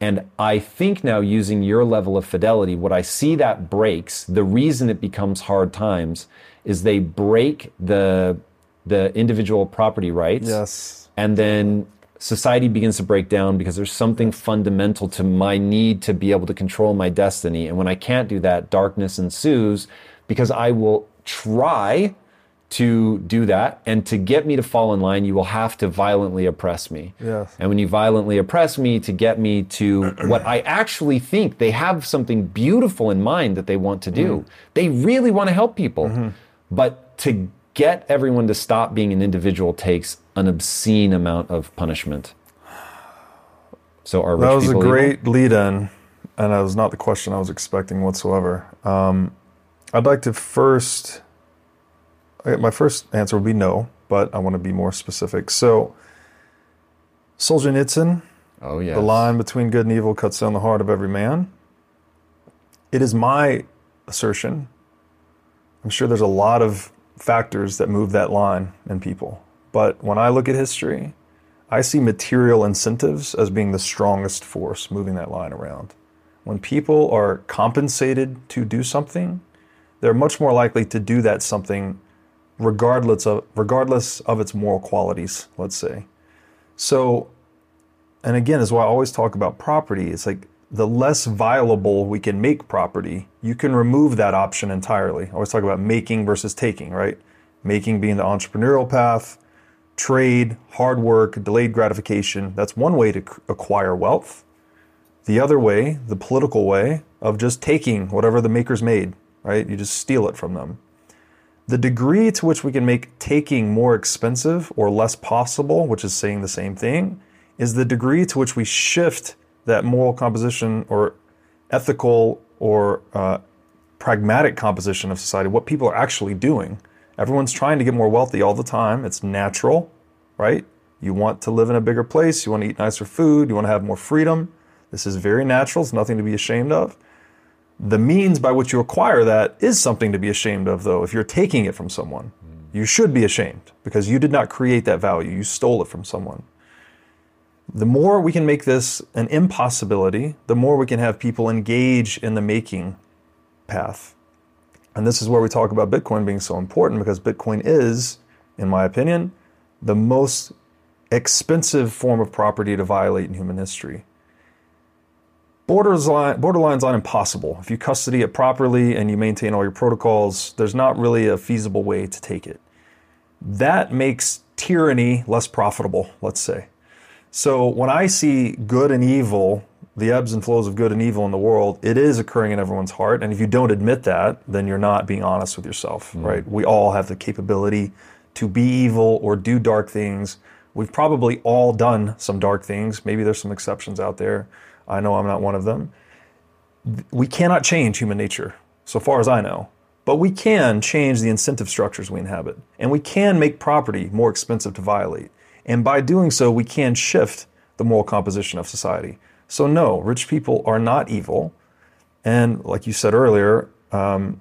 And I think now using your level of fidelity, what I see that breaks, the reason it becomes hard times is they break the the individual property rights. Yes. And then society begins to break down because there's something fundamental to my need to be able to control my destiny. And when I can't do that, darkness ensues because I will try to do that. And to get me to fall in line, you will have to violently oppress me. Yes. And when you violently oppress me to get me to what I actually think they have something beautiful in mind that they want to do, mm-hmm. they really want to help people. Mm-hmm. But to get everyone to stop being an individual takes an obscene amount of punishment. So are That was a people evil? great lead in, and that was not the question I was expecting whatsoever. Um, I'd like to first, my first answer would be no, but I want to be more specific. So, Solzhenitsyn, Oh yeah. the line between good and evil cuts down the heart of every man. It is my assertion. I'm sure there's a lot of factors that move that line in people. But when I look at history, I see material incentives as being the strongest force moving that line around. When people are compensated to do something, they're much more likely to do that something regardless of regardless of its moral qualities, let's say. So and again, is why I always talk about property. It's like the less viable we can make property, you can remove that option entirely. I always talk about making versus taking, right? Making being the entrepreneurial path, trade, hard work, delayed gratification. That's one way to acquire wealth. The other way, the political way, of just taking whatever the makers made, right? You just steal it from them. The degree to which we can make taking more expensive or less possible, which is saying the same thing, is the degree to which we shift that moral composition or ethical or uh, pragmatic composition of society, what people are actually doing. Everyone's trying to get more wealthy all the time. It's natural, right? You want to live in a bigger place, you want to eat nicer food, you want to have more freedom. This is very natural, it's nothing to be ashamed of. The means by which you acquire that is something to be ashamed of, though, if you're taking it from someone. You should be ashamed because you did not create that value, you stole it from someone. The more we can make this an impossibility, the more we can have people engage in the making path. And this is where we talk about Bitcoin being so important because Bitcoin is, in my opinion, the most expensive form of property to violate in human history. Borderline, borderlines on impossible. If you custody it properly and you maintain all your protocols, there's not really a feasible way to take it. That makes tyranny less profitable, let's say. So when I see good and evil, the ebbs and flows of good and evil in the world, it is occurring in everyone's heart. And if you don't admit that, then you're not being honest with yourself, mm. right? We all have the capability to be evil or do dark things. We've probably all done some dark things. Maybe there's some exceptions out there. I know I'm not one of them. We cannot change human nature, so far as I know. But we can change the incentive structures we inhabit. And we can make property more expensive to violate. And by doing so, we can shift the moral composition of society. So, no, rich people are not evil. And like you said earlier, um,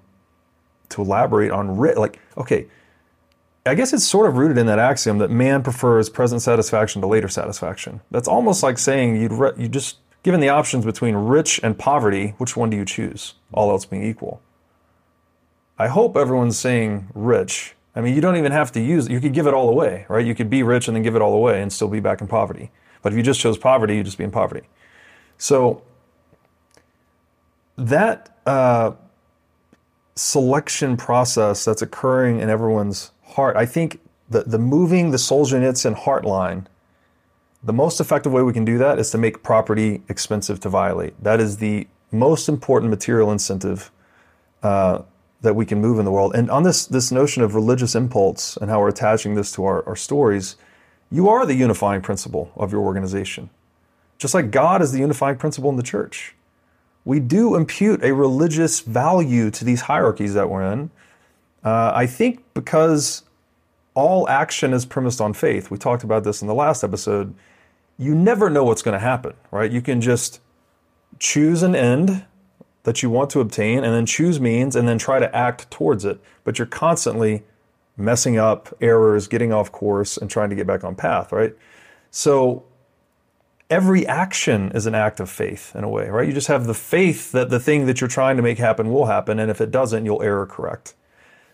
to elaborate on ri- like okay i guess it's sort of rooted in that axiom that man prefers present satisfaction to later satisfaction that's almost like saying you'd re- you just given the options between rich and poverty which one do you choose all else being equal i hope everyone's saying rich i mean you don't even have to use it. you could give it all away right you could be rich and then give it all away and still be back in poverty but if you just chose poverty you'd just be in poverty so that uh, selection process that's occurring in everyone's heart, I think the, the moving the Solzhenitsyn heart line, the most effective way we can do that is to make property expensive to violate. That is the most important material incentive uh, that we can move in the world. And on this, this notion of religious impulse and how we're attaching this to our, our stories, you are the unifying principle of your organization. Just like God is the unifying principle in the church we do impute a religious value to these hierarchies that we're in. Uh, I think because all action is premised on faith. We talked about this in the last episode. You never know what's going to happen, right? You can just choose an end that you want to obtain and then choose means and then try to act towards it. But you're constantly messing up errors, getting off course, and trying to get back on path, right? So every action is an act of faith in a way, right? You just have the faith that the thing that you're trying to make happen will happen, and if it doesn't, you'll error correct.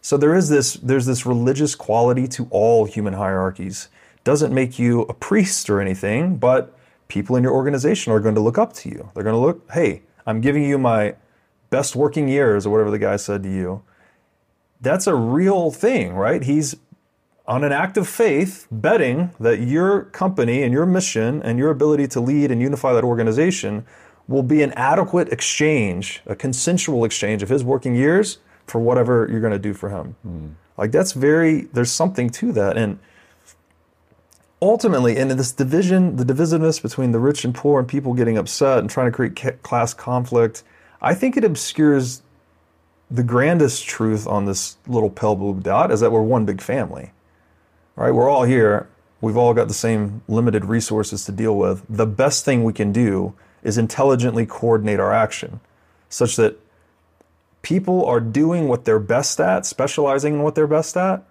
So there is this there's this religious quality to all human hierarchies. Doesn't make you a priest or anything, but people in your organization are going to look up to you. They're going to look, hey, I'm giving you my best working years or whatever the guy said to you. That's a real thing, right? He's on an act of faith, betting that your company and your mission and your ability to lead and unify that organization will be an adequate exchange, a consensual exchange of his working years for whatever you're going to do for him. Mm. Like that's very, there's something to that. And ultimately, in this division, the divisiveness between the rich and poor and people getting upset and trying to create class conflict, I think it obscures the grandest truth on this little pale blue dot is that we're one big family right? We're all here. We've all got the same limited resources to deal with. The best thing we can do is intelligently coordinate our action such that people are doing what they're best at, specializing in what they're best at.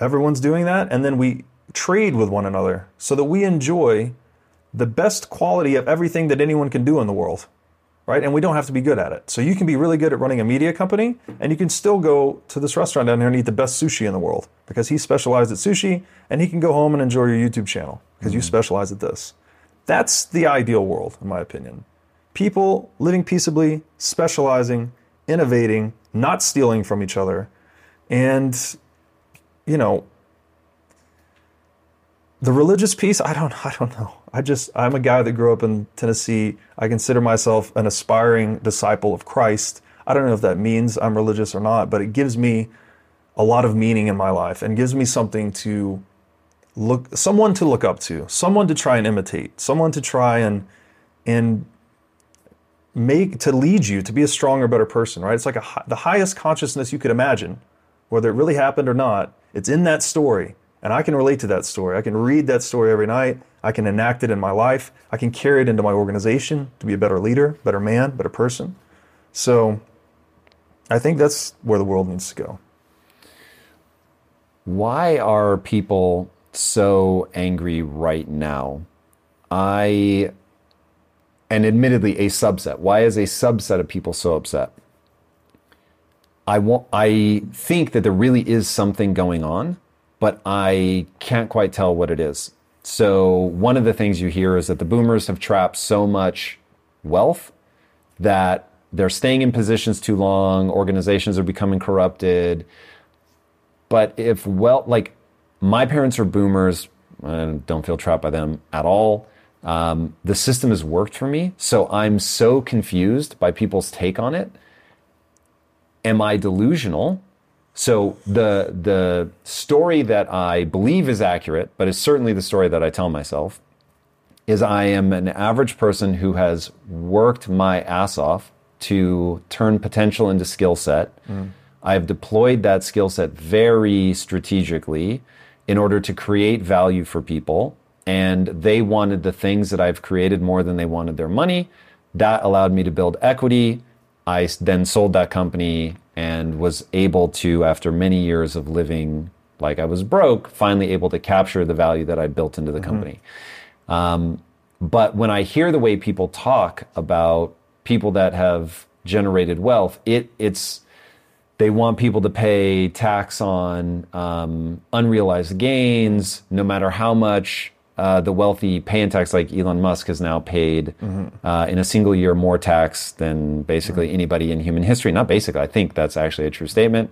Everyone's doing that. And then we trade with one another so that we enjoy the best quality of everything that anyone can do in the world right? And we don't have to be good at it. So you can be really good at running a media company, and you can still go to this restaurant down here and eat the best sushi in the world because he specialized at sushi, and he can go home and enjoy your YouTube channel because mm-hmm. you specialize at this. That's the ideal world, in my opinion. People living peaceably, specializing, innovating, not stealing from each other, and you know, the religious piece, I don't, I don't know. I just, I'm a guy that grew up in Tennessee. I consider myself an aspiring disciple of Christ. I don't know if that means I'm religious or not, but it gives me a lot of meaning in my life and gives me something to look, someone to look up to, someone to try and imitate, someone to try and, and make, to lead you to be a stronger, better person, right? It's like a, the highest consciousness you could imagine, whether it really happened or not. It's in that story and I can relate to that story. I can read that story every night. I can enact it in my life. I can carry it into my organization to be a better leader, better man, better person. So I think that's where the world needs to go. Why are people so angry right now? I, and admittedly, a subset. Why is a subset of people so upset? I want, I think that there really is something going on but I can't quite tell what it is. So, one of the things you hear is that the boomers have trapped so much wealth that they're staying in positions too long, organizations are becoming corrupted. But if, well, like my parents are boomers, I don't feel trapped by them at all. Um, the system has worked for me. So I'm so confused by people's take on it. Am I delusional? So the the story that I believe is accurate, but is certainly the story that I tell myself, is I am an average person who has worked my ass off to turn potential into skill set. Mm. I have deployed that skill set very strategically in order to create value for people. And they wanted the things that I've created more than they wanted their money. That allowed me to build equity. I then sold that company and was able to, after many years of living like I was broke, finally able to capture the value that I built into the company. Um, but when I hear the way people talk about people that have generated wealth, it it's they want people to pay tax on um, unrealized gains, no matter how much uh, the wealthy pay in tax. Like Elon Musk has now paid uh, in a single year more tax than basically anybody in human history. Not basically, I think that's actually a true statement.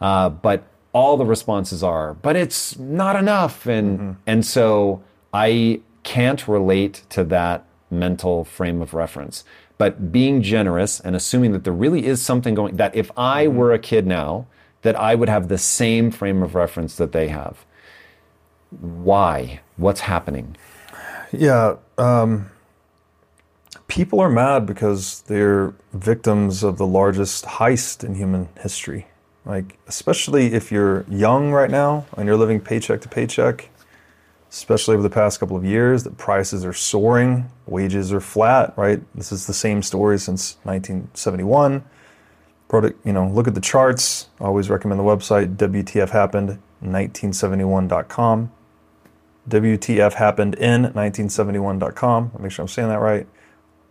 Uh, but all the responses are, but it's not enough, and and so I can't relate to that mental frame of reference. But being generous and assuming that there really is something going, that if I were a kid now, that I would have the same frame of reference that they have. Why? What's happening? Yeah, um, people are mad because they're victims of the largest heist in human history. Like, especially if you're young right now and you're living paycheck to paycheck, especially over the past couple of years, that prices are soaring, wages are flat, right? This is the same story since 1971. Product, you know, look at the charts. I always recommend the website WTF happened 1971.com. WTF happened in 1971.com. I'll make sure I'm saying that right.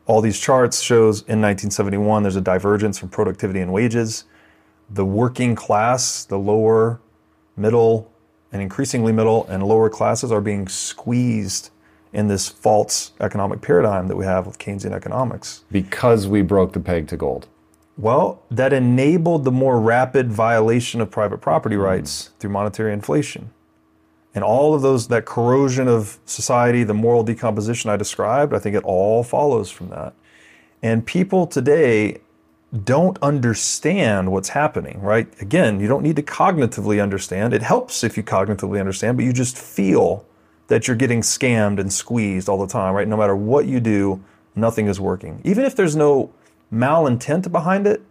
All these charts shows in 1971 there's a divergence from productivity and wages. The working class, the lower, middle, and increasingly middle and lower classes are being squeezed in this false economic paradigm that we have with Keynesian economics. Because we broke the peg to gold. Well, that enabled the more rapid violation of private property rights through monetary inflation. And all of those, that corrosion of society, the moral decomposition I described, I think it all follows from that. And people today don't understand what's happening, right? Again, you don't need to cognitively understand. It helps if you cognitively understand, but you just feel that you're getting scammed and squeezed all the time, right? No matter what you do, nothing is working. Even if there's no malintent behind it,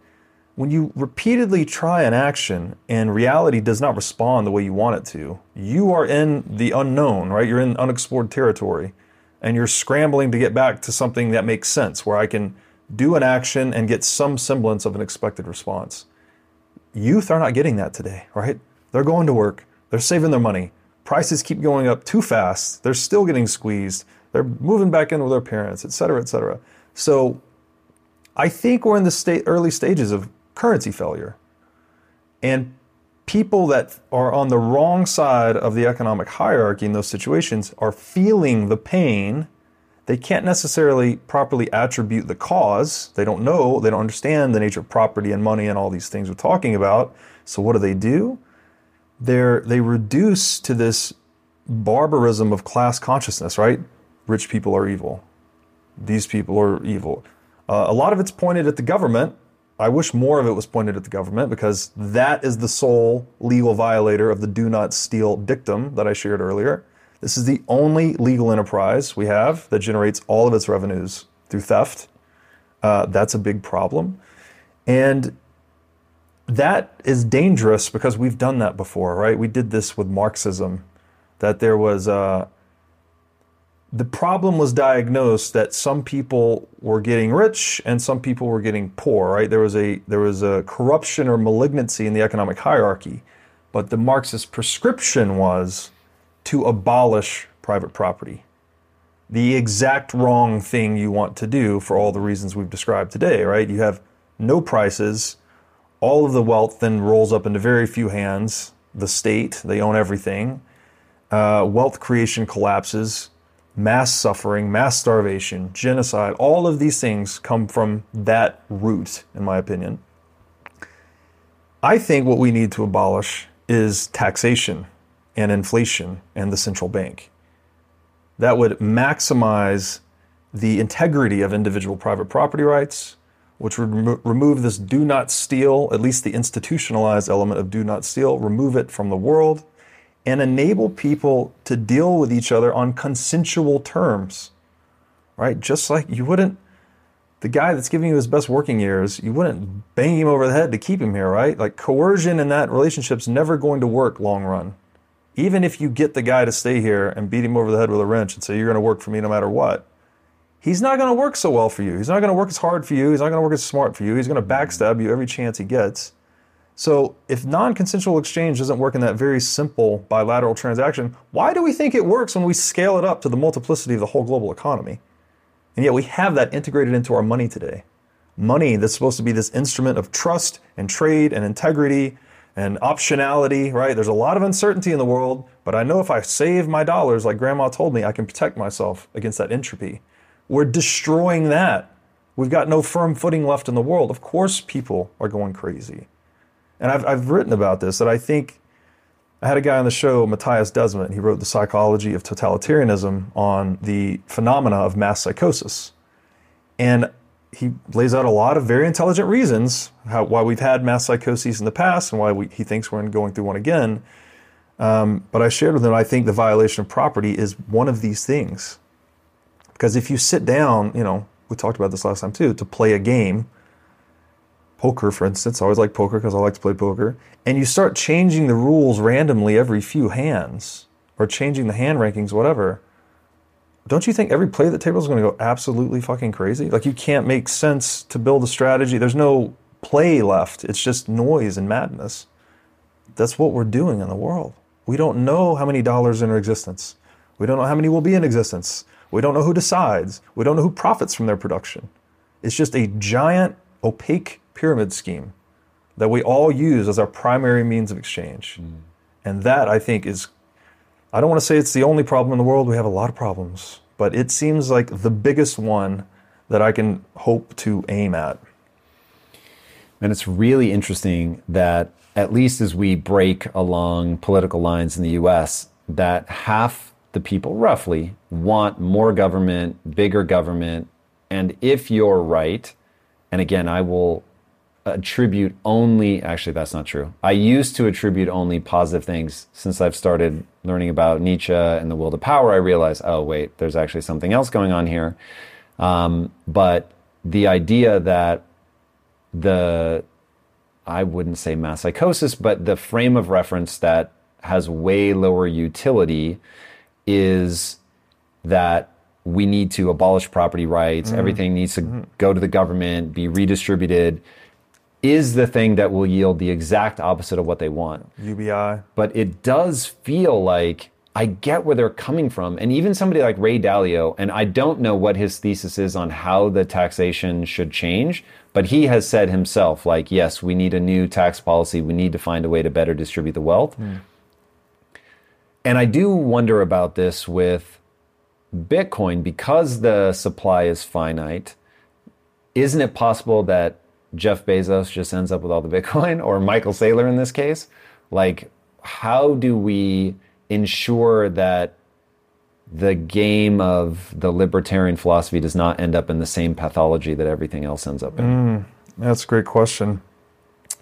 when you repeatedly try an action and reality does not respond the way you want it to, you are in the unknown, right? You're in unexplored territory and you're scrambling to get back to something that makes sense where I can do an action and get some semblance of an expected response. Youth are not getting that today, right? They're going to work, they're saving their money. Prices keep going up too fast. They're still getting squeezed. They're moving back in with their parents, et cetera, et cetera. So I think we're in the state, early stages of currency failure. And people that are on the wrong side of the economic hierarchy in those situations are feeling the pain. They can't necessarily properly attribute the cause. They don't know, they don't understand the nature of property and money and all these things we're talking about. So what do they do? They're they reduce to this barbarism of class consciousness, right? Rich people are evil. These people are evil. Uh, a lot of it's pointed at the government. I wish more of it was pointed at the government because that is the sole legal violator of the do not steal dictum that I shared earlier. This is the only legal enterprise we have that generates all of its revenues through theft. Uh, that's a big problem. And that is dangerous because we've done that before, right? We did this with Marxism, that there was uh, the problem was diagnosed that some people were getting rich and some people were getting poor, right? There was a there was a corruption or malignancy in the economic hierarchy, but the Marxist prescription was to abolish private property. The exact wrong thing you want to do for all the reasons we've described today, right? You have no prices, all of the wealth then rolls up into very few hands, the state, they own everything. Uh, wealth creation collapses, mass suffering, mass starvation, genocide, all of these things come from that root, in my opinion. I think what we need to abolish is taxation and inflation and the central bank. That would maximize the integrity of individual private property rights, which would remo- remove this do not steal, at least the institutionalized element of do not steal, remove it from the world, and enable people to deal with each other on consensual terms. Right? Just like you wouldn't, the guy that's giving you his best working years, you wouldn't bang him over the head to keep him here, right? Like coercion in that relationship's never going to work long run. Even if you get the guy to stay here and beat him over the head with a wrench and say, you're going to work for me no matter what, he's not going to work so well for you. He's not going to work as hard for you. He's not going to work as smart for you. He's going to backstab you every chance he gets. So if non-consensual exchange doesn't work in that very simple bilateral transaction, why do we think it works when we scale it up to the multiplicity of the whole global economy? And yet we have that integrated into our money today. Money that's supposed to be this instrument of trust and trade and integrity and optionality, right? There's a lot of uncertainty in the world, but I know if I save my dollars, like grandma told me, I can protect myself against that entropy. We're destroying that. We've got no firm footing left in the world. Of course, people are going crazy. And I've, I've written about this that I think I had a guy on the show, Mattias Desmet. He wrote The Psychology of Totalitarianism on the phenomena of mass psychosis. And he lays out a lot of very intelligent reasons how, why we've had mass psychoses in the past and why we, he thinks we're going through one again. Um, but I shared with him, I think the violation of property is one of these things. Because if you sit down, you know, we talked about this last time too, to play a game, poker, for instance, I always like poker because I like to play poker, and you start changing the rules randomly every few hands or changing the hand rankings, whatever don't you think every play at the table is going to go absolutely fucking crazy? Like you can't make sense to build a strategy. There's no play left. It's just noise and madness. That's what we're doing in the world. We don't know how many dollars are in existence. We don't know how many will be in existence. We don't know who decides. We don't know who profits from their production. It's just a giant opaque pyramid scheme that we all use as our primary means of exchange. Mm. And that I think is I don't want to say it's the only problem in the world. We have a lot of problems, but it seems like the biggest one that I can hope to aim at. And it's really interesting that, at least as we break along political lines in the US, that half the people, roughly, want more government, bigger government. And if you're right, and again, I will attribute only, actually, that's not true. I used to attribute only positive things. Since I've started learning about Nietzsche and the will to power, I realized, oh, wait, there's actually something else going on here. Um, but the idea that the, I wouldn't say mass psychosis, but the frame of reference that has way lower utility is that we need to abolish property rights, mm. everything needs to mm. go to the government, be redistributed is the thing that will yield the exact opposite of what they want. UBI. But it does feel like I get where they're coming from. And even somebody like Ray Dalio, and I don't know what his thesis is on how the taxation should change, but he has said himself, like, yes, we need a new tax policy. We need to find a way to better distribute the wealth. Mm. And I do wonder about this with Bitcoin because the supply is finite. Isn't it possible that Jeff Bezos just ends up with all the Bitcoin, or Michael Saylor in this case. Like, how do we ensure that the game of the libertarian philosophy does not end up in the same pathology that everything else ends up in? Mm, that's a great question.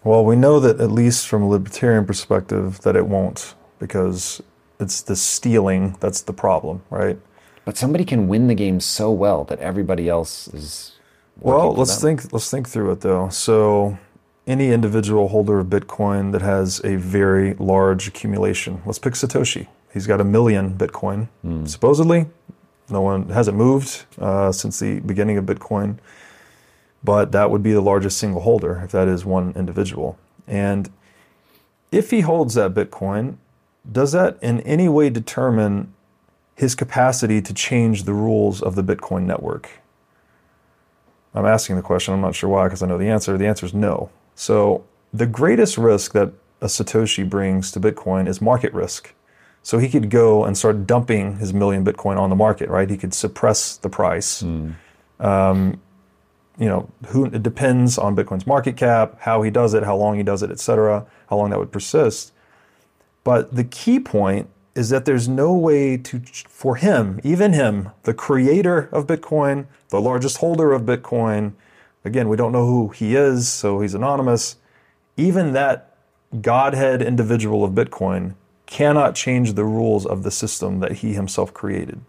Well, we know that at least from a libertarian perspective that it won't because it's the stealing that's the problem, right? But somebody can win the game so well that everybody else is well, let's them. think. Let's think through it though. So, any individual holder of Bitcoin that has a very large accumulation. Let's pick Satoshi. He's got a million Bitcoin, mm. supposedly. No one hasn't moved uh, since the beginning of Bitcoin, but that would be the largest single holder if that is one individual. And if he holds that Bitcoin, does that in any way determine his capacity to change the rules of the Bitcoin network? I'm asking the question. I'm not sure why because I know the answer. The answer is no. So the greatest risk that a Satoshi brings to Bitcoin is market risk. So he could go and start dumping his million Bitcoin on the market, right? He could suppress the price. Mm. Um, you know, who it depends on Bitcoin's market cap, how he does it, how long he does it, et cetera, how long that would persist. But the key point is that there's no way to, for him, even him, the creator of Bitcoin, the largest holder of Bitcoin, again, we don't know who he is, so he's anonymous. Even that Godhead individual of Bitcoin cannot change the rules of the system that he himself created.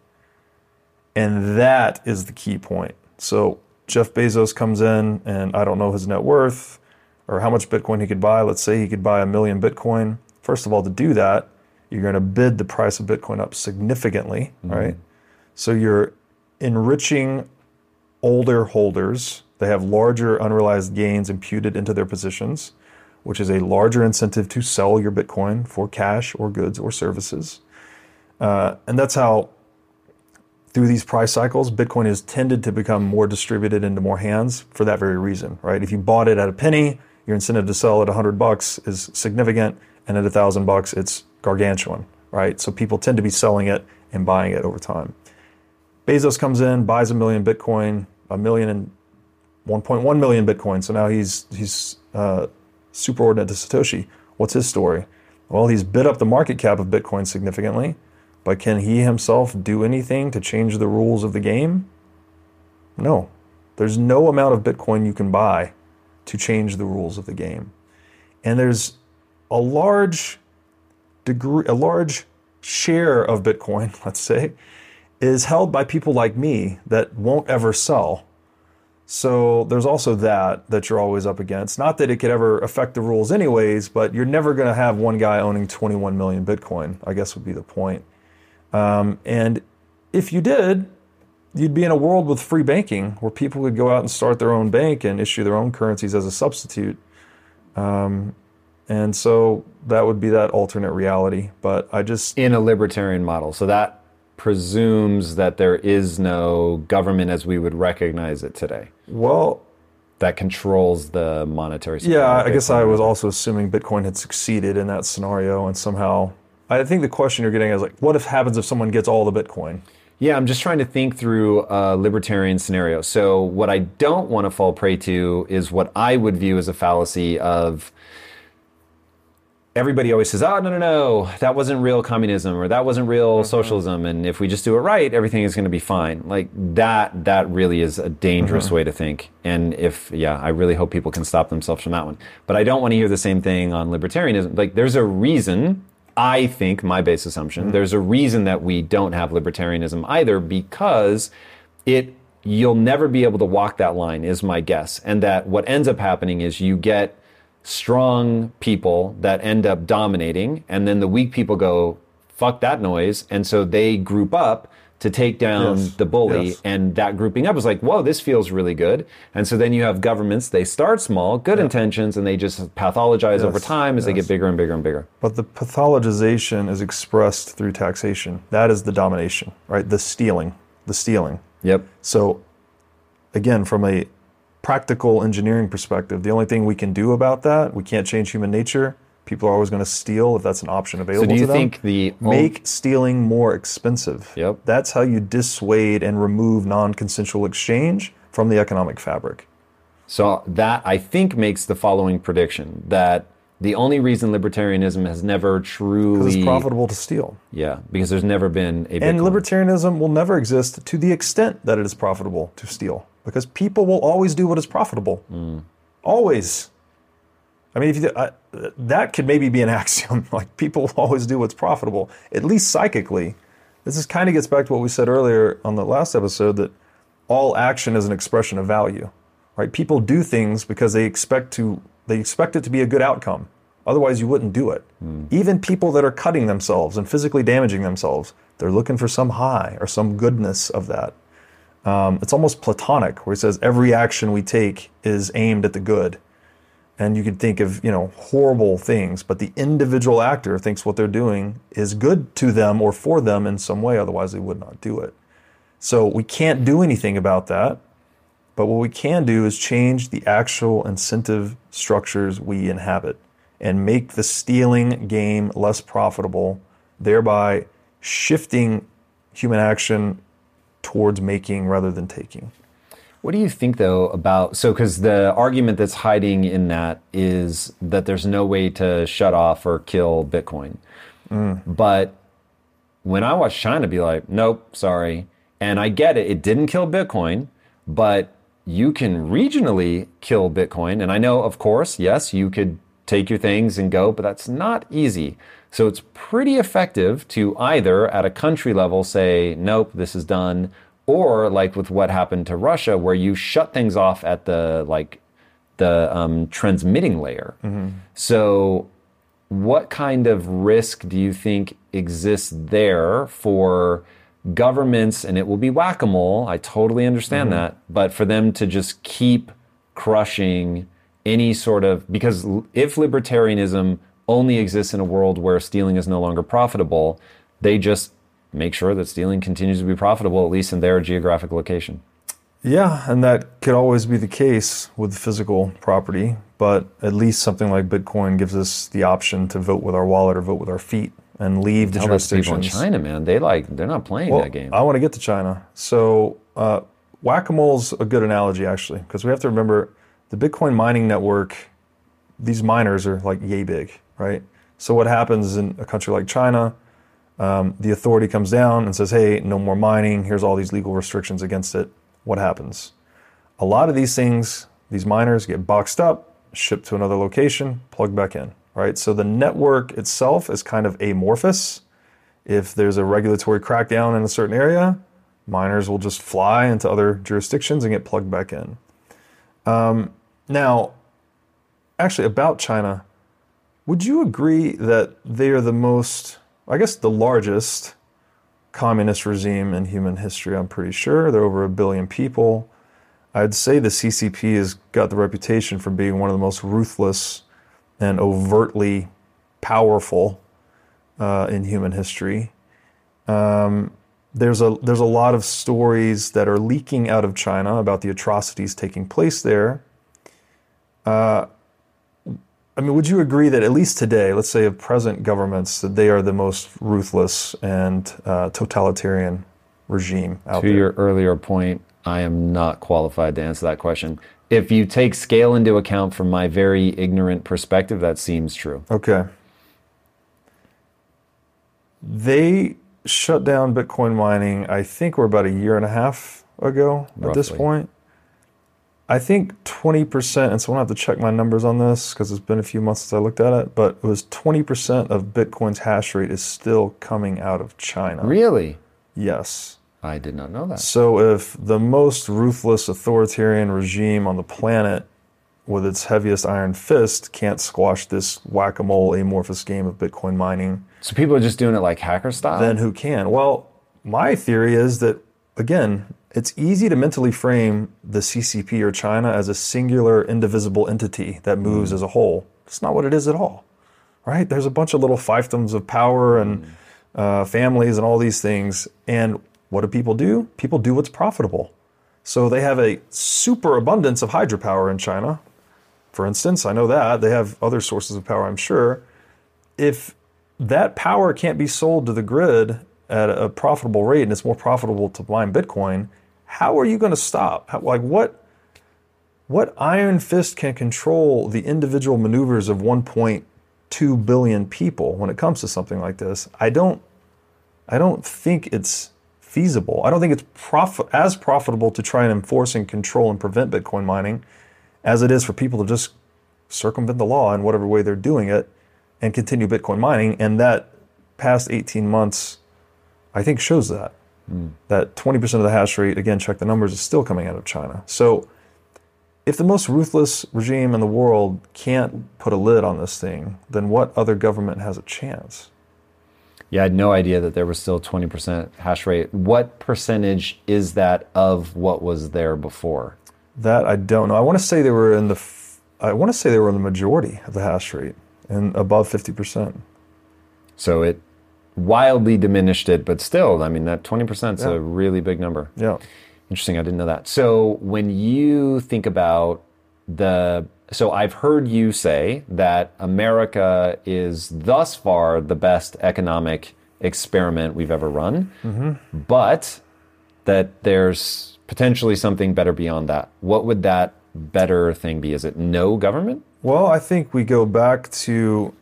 And that is the key point. So Jeff Bezos comes in, and I don't know his net worth or how much Bitcoin he could buy. Let's say he could buy a million Bitcoin. First of all, to do that, you're going to bid the price of Bitcoin up significantly, mm-hmm. right? So you're enriching older holders. They have larger unrealized gains imputed into their positions. which is a larger incentive to sell your Bitcoin for cash or goods or services. Uh, and that's how, through these price cycles, Bitcoin has tended to become more distributed into more hands for that very reason, right? If you bought it at a penny, your incentive to sell at 100 bucks is significant, and at 1,000 bucks, it's gargantuan, right? So people tend to be selling it and buying it over time. Bezos comes in, buys a million Bitcoin, a million and 1.1 million Bitcoin. So now he's he's uh, superordinate to Satoshi. What's his story? Well, he's bid up the market cap of Bitcoin significantly, but can he himself do anything to change the rules of the game? No. There's no amount of Bitcoin you can buy to change the rules of the game. And there's a large degree, a large share of Bitcoin, let's say, is held by people like me that won't ever sell. So there's also that that you're always up against. Not that it could ever affect the rules anyways, but you're never going to have one guy owning 21 million Bitcoin. I guess would be the point. Um, and if you did, you'd be in a world with free banking where people could go out and start their own bank and issue their own currencies as a substitute. Um, and so that would be that alternate reality. But I just in a libertarian model. So that presumes that there is no government as we would recognize it today well, that controls the monetary supply. yeah, I guess I was also assuming Bitcoin had succeeded in that scenario, and somehow I think the question you're getting is like, what if happens if someone gets all the Bitcoin? Yeah, I'm just trying to think through a libertarian scenario. So, what I don't want to fall prey to is what I would view as a fallacy of everybody always says, oh, no, no, no, that wasn't real communism or that wasn't real mm-hmm. socialism. And if we just do it right, everything is going to be fine. Like that, that really is a dangerous mm-hmm. way to think. And if, yeah, I really hope people can stop themselves from that one. But I don't want to hear the same thing on libertarianism. Like there's a reason I think my base assumption. Mm-hmm. There's a reason that we don't have libertarianism either because it you'll never be able to walk that line is my guess. And that what ends up happening is you get strong people that end up dominating and then the weak people go fuck that noise and so they group up to take down Yes. the bully Yes. and that grouping up is like whoa this feels really good and so then you have governments they start small good intentions and they just pathologize over time as they get bigger and bigger and bigger But the pathologization is expressed through taxation. That is the domination, right? The stealing, the stealing. yep So, again, from a practical engineering perspective, the only thing we can do about that, we can't change human nature. People are always going to steal if that's an option available so do you think the Make stealing more expensive. Yep. That's how you dissuade and remove non consensual exchange from the economic fabric. So that I think makes the following prediction that the only reason libertarianism has never Because truly it's profitable to steal. yeah because there's never been a And libertarianism will never exist to the extent that it is profitable to steal, because people will always do what is profitable. Mm. Always. I mean, if you, I, that could maybe be an axiom. Like people will always do what's profitable, at least psychically. This is kind of gets back to what we said earlier on the last episode that all action is an expression of value, right? People do things because they expect to they expect it to be a good outcome. Otherwise, you wouldn't do it. Hmm. Even people that are cutting themselves and physically damaging themselves, they're looking for some high or some goodness of that. Um, it's almost platonic, where it says every action we take is aimed at the good. And you could think of, you know, horrible things, but the individual actor thinks what they're doing is good to them or for them in some way, otherwise they would not do it. So we can't do anything about that. But what we can do is change the actual incentive structures we inhabit and make the stealing game less profitable, thereby shifting human action towards making rather than taking. What do you think though about so because the argument that's hiding in that is that there's no way to shut off or kill Bitcoin. Mm. But when I watch China be like, nope, sorry. And I get it, it didn't kill Bitcoin, but you can regionally kill Bitcoin. And I know, of course, yes, you could take your things and go, but that's not easy. So it's pretty effective to either at a country level say, nope, this is done, or like with what happened to Russia, where you shut things off at the like the um, transmitting layer. So what kind of risk do you think exists there for governments? And it will be whack-a-mole i totally understand that but for them to just keep crushing any sort of because if libertarianism only exists in a world where stealing is no longer profitable, they just make sure that stealing continues to be profitable, at least in their geographic location. Yeah, and that could always be the case with physical property, but at least something like Bitcoin gives us the option to vote with our wallet or vote with our feet and leave the Tell people in. China, man. They like they're not playing Well, that game. I want to get to China. So, uh, whack a mole's a good analogy, actually, because we have to remember the Bitcoin mining network, these miners are like yay big, right? So, what happens in a country like China? Um, the authority comes down and says, hey, no more mining. Here's all these legal restrictions against it. What happens? A lot of these things, these miners get boxed up, shipped to another location, plugged back in, right? So, the network itself is kind of amorphous if there's a regulatory crackdown in a certain area, miners will just fly into other jurisdictions and get plugged back in. Um, now, actually, about China, would you agree that they are the most, I guess, the largest communist regime in human history? I'm pretty sure. They're over a billion people. I'd say the CCP has got the reputation for being one of the most ruthless and overtly powerful uh, in human history. Um, there's a there's a lot of stories that are leaking out of China about the atrocities taking place there. Uh, I mean, would you agree that at least today, let's say of present governments, that they are the most ruthless and uh, totalitarian regime out to there? To your earlier point, I am not qualified to answer that question. If you take scale into account from my very ignorant perspective, that seems true. Okay. They shut down Bitcoin mining, I think we're about a year and a half ago at this point. I think 20%, and so I'll have to check my numbers on this because it's been a few months since I looked at it, but it was 20% of Bitcoin's hash rate is still coming out of China. Really? Yes. I did not know that. So if the most ruthless authoritarian regime on the planet with its heaviest iron fist can't squash this whack-a-mole amorphous game of Bitcoin mining, So people are just doing it like hacker style? then who can? Well, my theory is that, again, it's easy to mentally frame the CCP or China as a singular, indivisible entity that moves as a whole. It's not what it is at all, right? There's a bunch of little fiefdoms of power and uh, families and all these things. And what do people do? People do what's profitable. So they have a super abundance of hydropower in China. For instance, I know that. They have other sources of power, I'm sure. If that power can't be sold to the grid at a profitable rate and it's more profitable to mine Bitcoin, how are you going to stop? How, like what what iron fist can control the individual maneuvers of 1.2 billion people when it comes to something like this? I don't I don't think it's feasible. I don't think it's prof- as profitable to try and enforce and control and prevent Bitcoin mining as it is for people to just circumvent the law in whatever way they're doing it and continue Bitcoin mining. And that past 18 months, I think shows that. That 20% of the hash rate, again, check the numbers, is still coming out of China. So if the most ruthless regime in the world can't put a lid on this thing, then what other government has a chance? Yeah, I had no idea that there was still 20% hash rate. What percentage is that of what was there before? That I don't know. I want to say they were in the, f- I want to say they were in the majority of the hash rate and above 50%. So it wildly diminished it, but still, I mean, that 20% is Yeah. a really big number. Yeah. Interesting. I didn't know that. So when you think about the, so I've heard you say that America is thus far the best economic experiment we've ever run, mm-hmm. but that there's potentially something better beyond that. What would that better thing be? Is it no government? Well, I think we go back to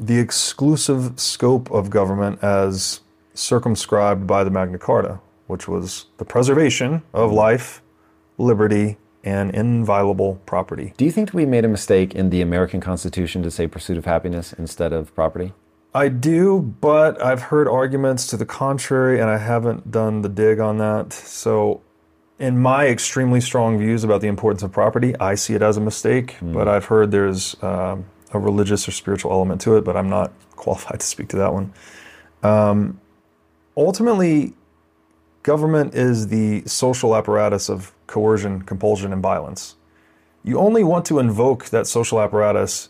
the exclusive scope of government as circumscribed by the Magna Carta, which was the preservation of life, liberty, and inviolable property. Do you think we made a mistake in the American Constitution to say pursuit of happiness instead of property? I do, but I've heard arguments to the contrary, and I haven't done the dig on that. So, in my extremely strong views about the importance of property, I see it as a mistake, but I've heard there's um, a religious or spiritual element to it, but I'm not qualified to speak to that one. Um, ultimately, government is the social apparatus of coercion, compulsion, and violence. you only want to invoke that social apparatus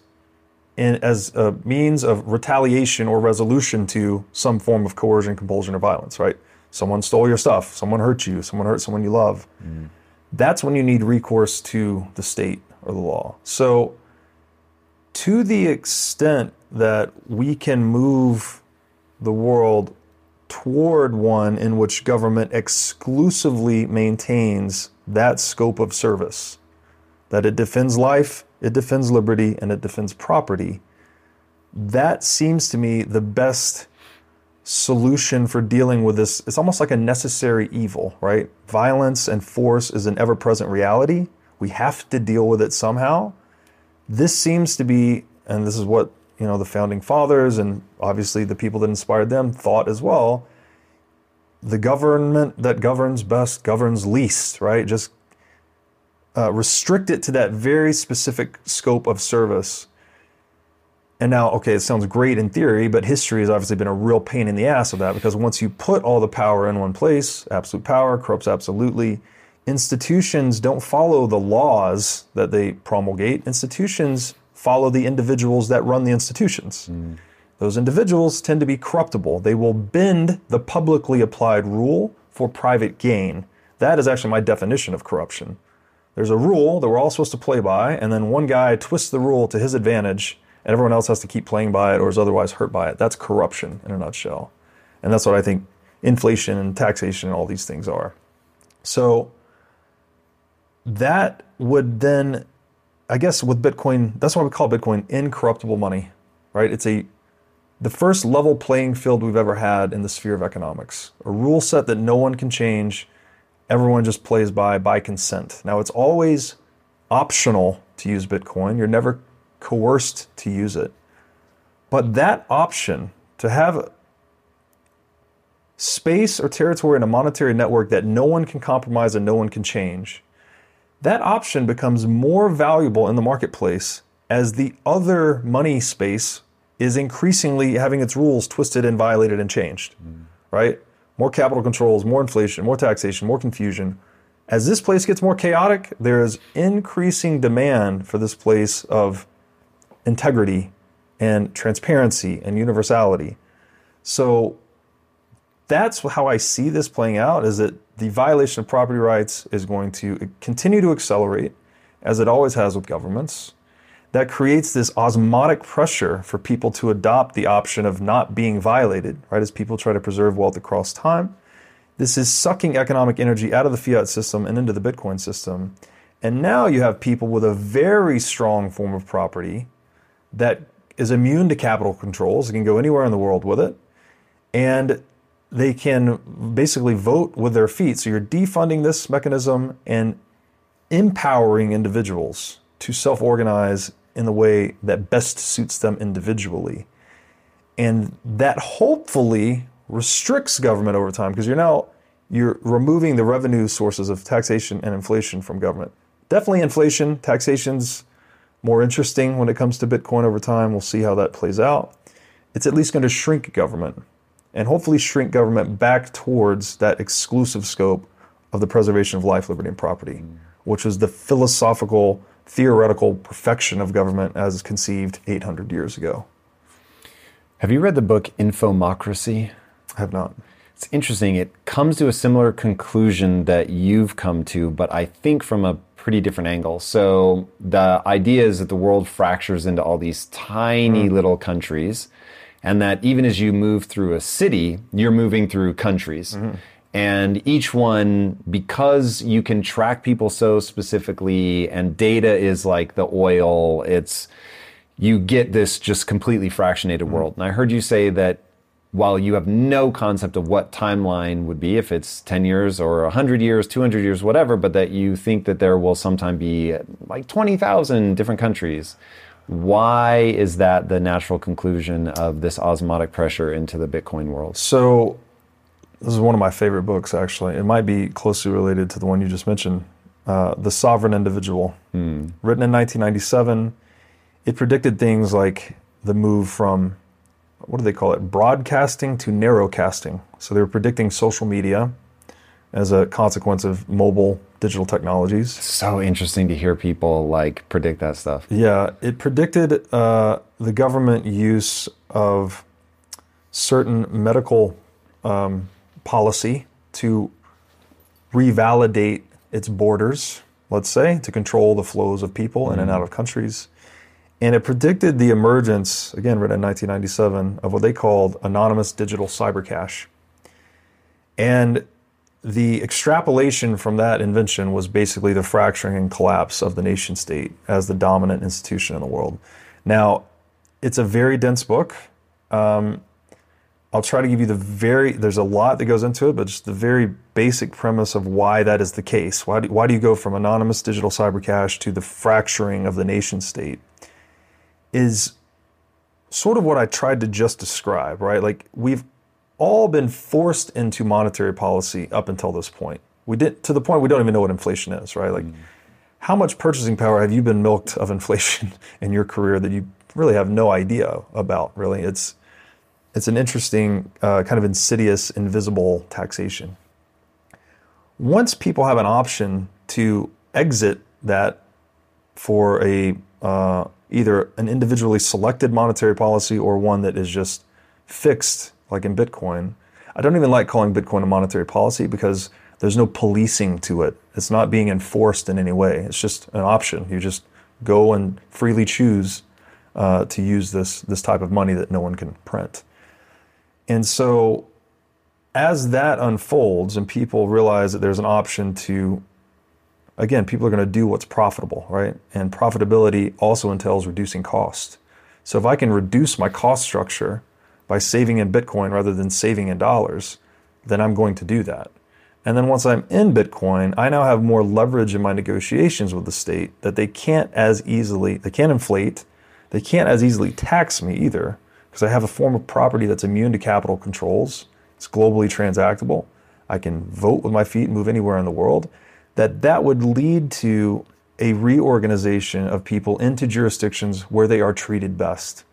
in, as a means of retaliation or resolution to some form of coercion, compulsion, or violence, right? Someone stole your stuff, someone hurt you, someone hurt someone you love. That's when you need recourse to the state or the law. So, to the extent that we can move the world toward one in which government exclusively maintains that scope of service, that it defends life, it defends liberty, and it defends property, that seems to me the best solution for dealing with this. It's almost like a necessary evil, right? Violence and force is an ever present reality. We have to deal with it somehow. This seems to be, and this is what you know the founding fathers and obviously the people that inspired them thought as well. The government that governs best governs least, right? Just uh, restrict it to that very specific scope of service. And now, okay, it sounds great in theory, but history has obviously been a real pain in the ass of that because once you put all the power in one place, absolute power corrupts absolutely. Institutions don't follow the laws that they promulgate. Institutions follow the individuals that run the institutions. Mm. Those individuals tend to be corruptible. They will bend the publicly applied rule for private gain. That is actually my definition of corruption. There's a rule that we're all supposed to play by, and then one guy twists the rule to his advantage, and everyone else has to keep playing by it or is otherwise hurt by it. That's corruption in a nutshell. And that's what I think inflation and taxation and all these things are. So that would then, I guess, with Bitcoin, that's why we call Bitcoin incorruptible money, right? It's a the first level playing field we've ever had in the sphere of economics. A rule set that no one can change, everyone just plays by by consent. Now it's always optional to use Bitcoin. You're never coerced to use it. But that option to have space or territory in a monetary network that no one can compromise and no one can change, that option becomes more valuable in the marketplace as the other money space is increasingly having its rules twisted and violated and changed, mm. right? More capital controls, more inflation, more taxation, more confusion. As this place gets more chaotic, there is increasing demand for this place of integrity and transparency and universality. So that's how I see this playing out is that the violation of property rights is going to continue to accelerate as it always has with governments. That creates this osmotic pressure for people to adopt the option of not being violated, right? As people try to preserve wealth across time. This is sucking economic energy out of the fiat system and into the Bitcoin system. And now you have people with a very strong form of property that is immune to capital controls. It can go anywhere in the world with it. And they can basically vote with their feet. So you're defunding this mechanism and empowering individuals to self organize in the way that best suits them individually. And that hopefully restricts government over time because you're now you're removing the revenue sources of taxation and inflation from government. Definitely inflation, taxation's more interesting when it comes to Bitcoin over time. We'll see how that plays out. It's at least going to shrink government and hopefully shrink government back towards that exclusive scope of the preservation of life, liberty, and property, mm. which was the philosophical, theoretical perfection of government as conceived 800 years ago. Have you read the book Infomocracy? I have not. It's interesting. It comes to a similar conclusion that you've come to, but I think from a pretty different angle. So the idea is that the world fractures into all these tiny mm. little countries, and that even as you move through a city, you're moving through countries. Mm-hmm. And each one, because you can track people so specifically, and data is like the oil, it's you get this just completely fractionated mm-hmm. world. And I heard you say that while you have no concept of what timeline would be, if it's 10 years or 100 years, 200 years, whatever, but that you think that there will sometime be like 20,000 different countries. Why is that the natural conclusion of this osmotic pressure into the Bitcoin world? So, this is one of my favorite books, actually. It might be closely related to the one you just mentioned uh, The Sovereign Individual. Written in 1997, it predicted things like the move from, what do they call it, broadcasting to narrowcasting. So, they were predicting social media, as a consequence of mobile digital technologies. So interesting to hear people like predict that stuff. Yeah, it predicted uh, the government use of certain medical um, policy to revalidate its borders, let's say, to control the flows of people in and out of countries. And it predicted the emergence, again, written in 1997, of what they called anonymous digital cyber cash. And the extrapolation from that invention was basically the fracturing and collapse of the nation state as the dominant institution in the world. Now, it's a very dense book. Um, I'll try to give you the very, there's a lot that goes into it, but just the very basic premise of why that is the case. Why do, why do you go from anonymous digital cyber cash to the fracturing of the nation state? Is sort of what I tried to just describe, right? Like we've all been forced into monetary policy up until this point. We did to the point we don't even know what inflation is, right? Like, mm. how much purchasing power have you been milked of inflation in your career that you really have no idea about? Really, it's it's an interesting uh, kind of insidious, invisible taxation. Once people have an option to exit that for a uh, either an individually selected monetary policy or one that is just fixed like in Bitcoin. I don't even like calling Bitcoin a monetary policy because there's no policing to it. It's not being enforced in any way. It's just an option. You just go and freely choose uh, to use this this type of money that no one can print. And so, as that unfolds and people realize that there's an option to, again, people are going to do what's profitable, right? And profitability also entails reducing cost. So if I can reduce my cost structure by saving in Bitcoin rather than saving in dollars, then I'm going to do that. And then once I'm in Bitcoin, I now have more leverage in my negotiations with the state that they can't as easily, they can't inflate, they can't as easily tax me either, because I have a form of property that's immune to capital controls. It's globally transactable. I can vote with my feet, and move anywhere in the world. That that would lead to a reorganization of people into jurisdictions where they are treated best.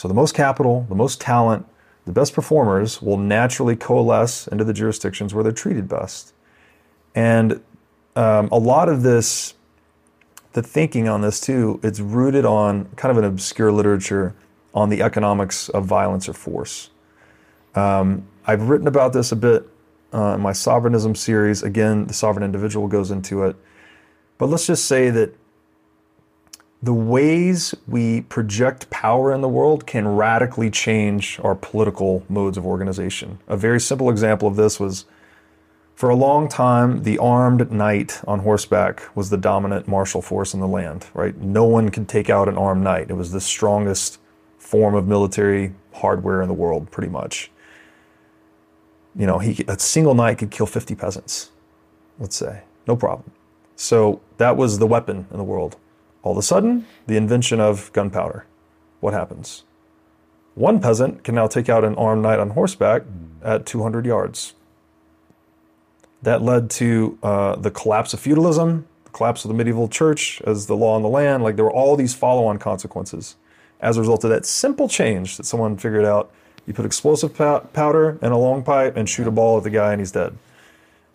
So the most capital, the most talent, the best performers will naturally coalesce into the jurisdictions where they're treated best. And um, a lot of this, the thinking on this too, it's rooted on kind of an obscure literature on the economics of violence or force. Um, I've written about this a bit uh, in my sovereignism series. Again, the sovereign individual goes into it. But let's just say that the ways we project power in the world can radically change our political modes of organization. A very simple example of this was for a long time, the armed knight on horseback was the dominant martial force in the land, right? No one could take out an armed knight. It was the strongest form of military hardware in the world, pretty much. You know, he, a single knight could kill 50 peasants, let's say, no problem. So that was the weapon in the world. All of a sudden, the invention of gunpowder. What happens? One peasant can now take out an armed knight on horseback at 200 yards. That led to uh, the collapse of feudalism, the collapse of the medieval church as the law on the land. Like there were all these follow on consequences as a result of that simple change that someone figured out. You put explosive powder in a long pipe and shoot a ball at the guy, and he's dead.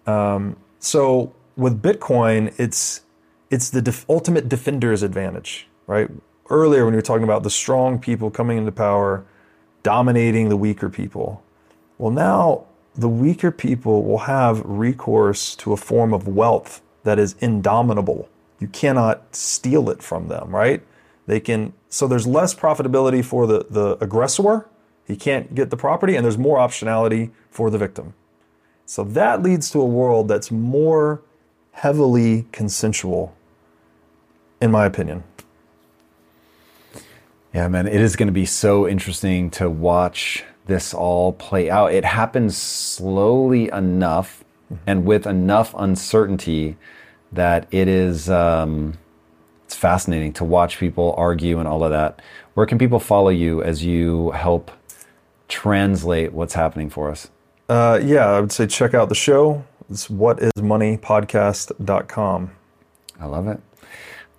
Um, so with Bitcoin, it's it's the def- ultimate defender's advantage, right? Earlier, when you were talking about the strong people coming into power, dominating the weaker people. Well, now the weaker people will have recourse to a form of wealth that is indomitable. You cannot steal it from them, right? They can, so there's less profitability for the, the aggressor. He can't get the property, and there's more optionality for the victim. So that leads to a world that's more heavily consensual, in my opinion. Yeah, man, it is going to be so interesting to watch this all play out. It happens slowly enough mm-hmm. and with enough uncertainty that it is um, it's fascinating to watch people argue and all of that. Where can people follow you as you help translate what's happening for us? Uh, yeah, I would say check out the show. It's whatismoneypodcast.com. I love it.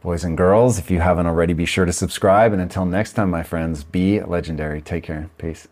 Boys and girls, if you haven't already, be sure to subscribe. And until next time, my friends, be legendary. Take care. Peace.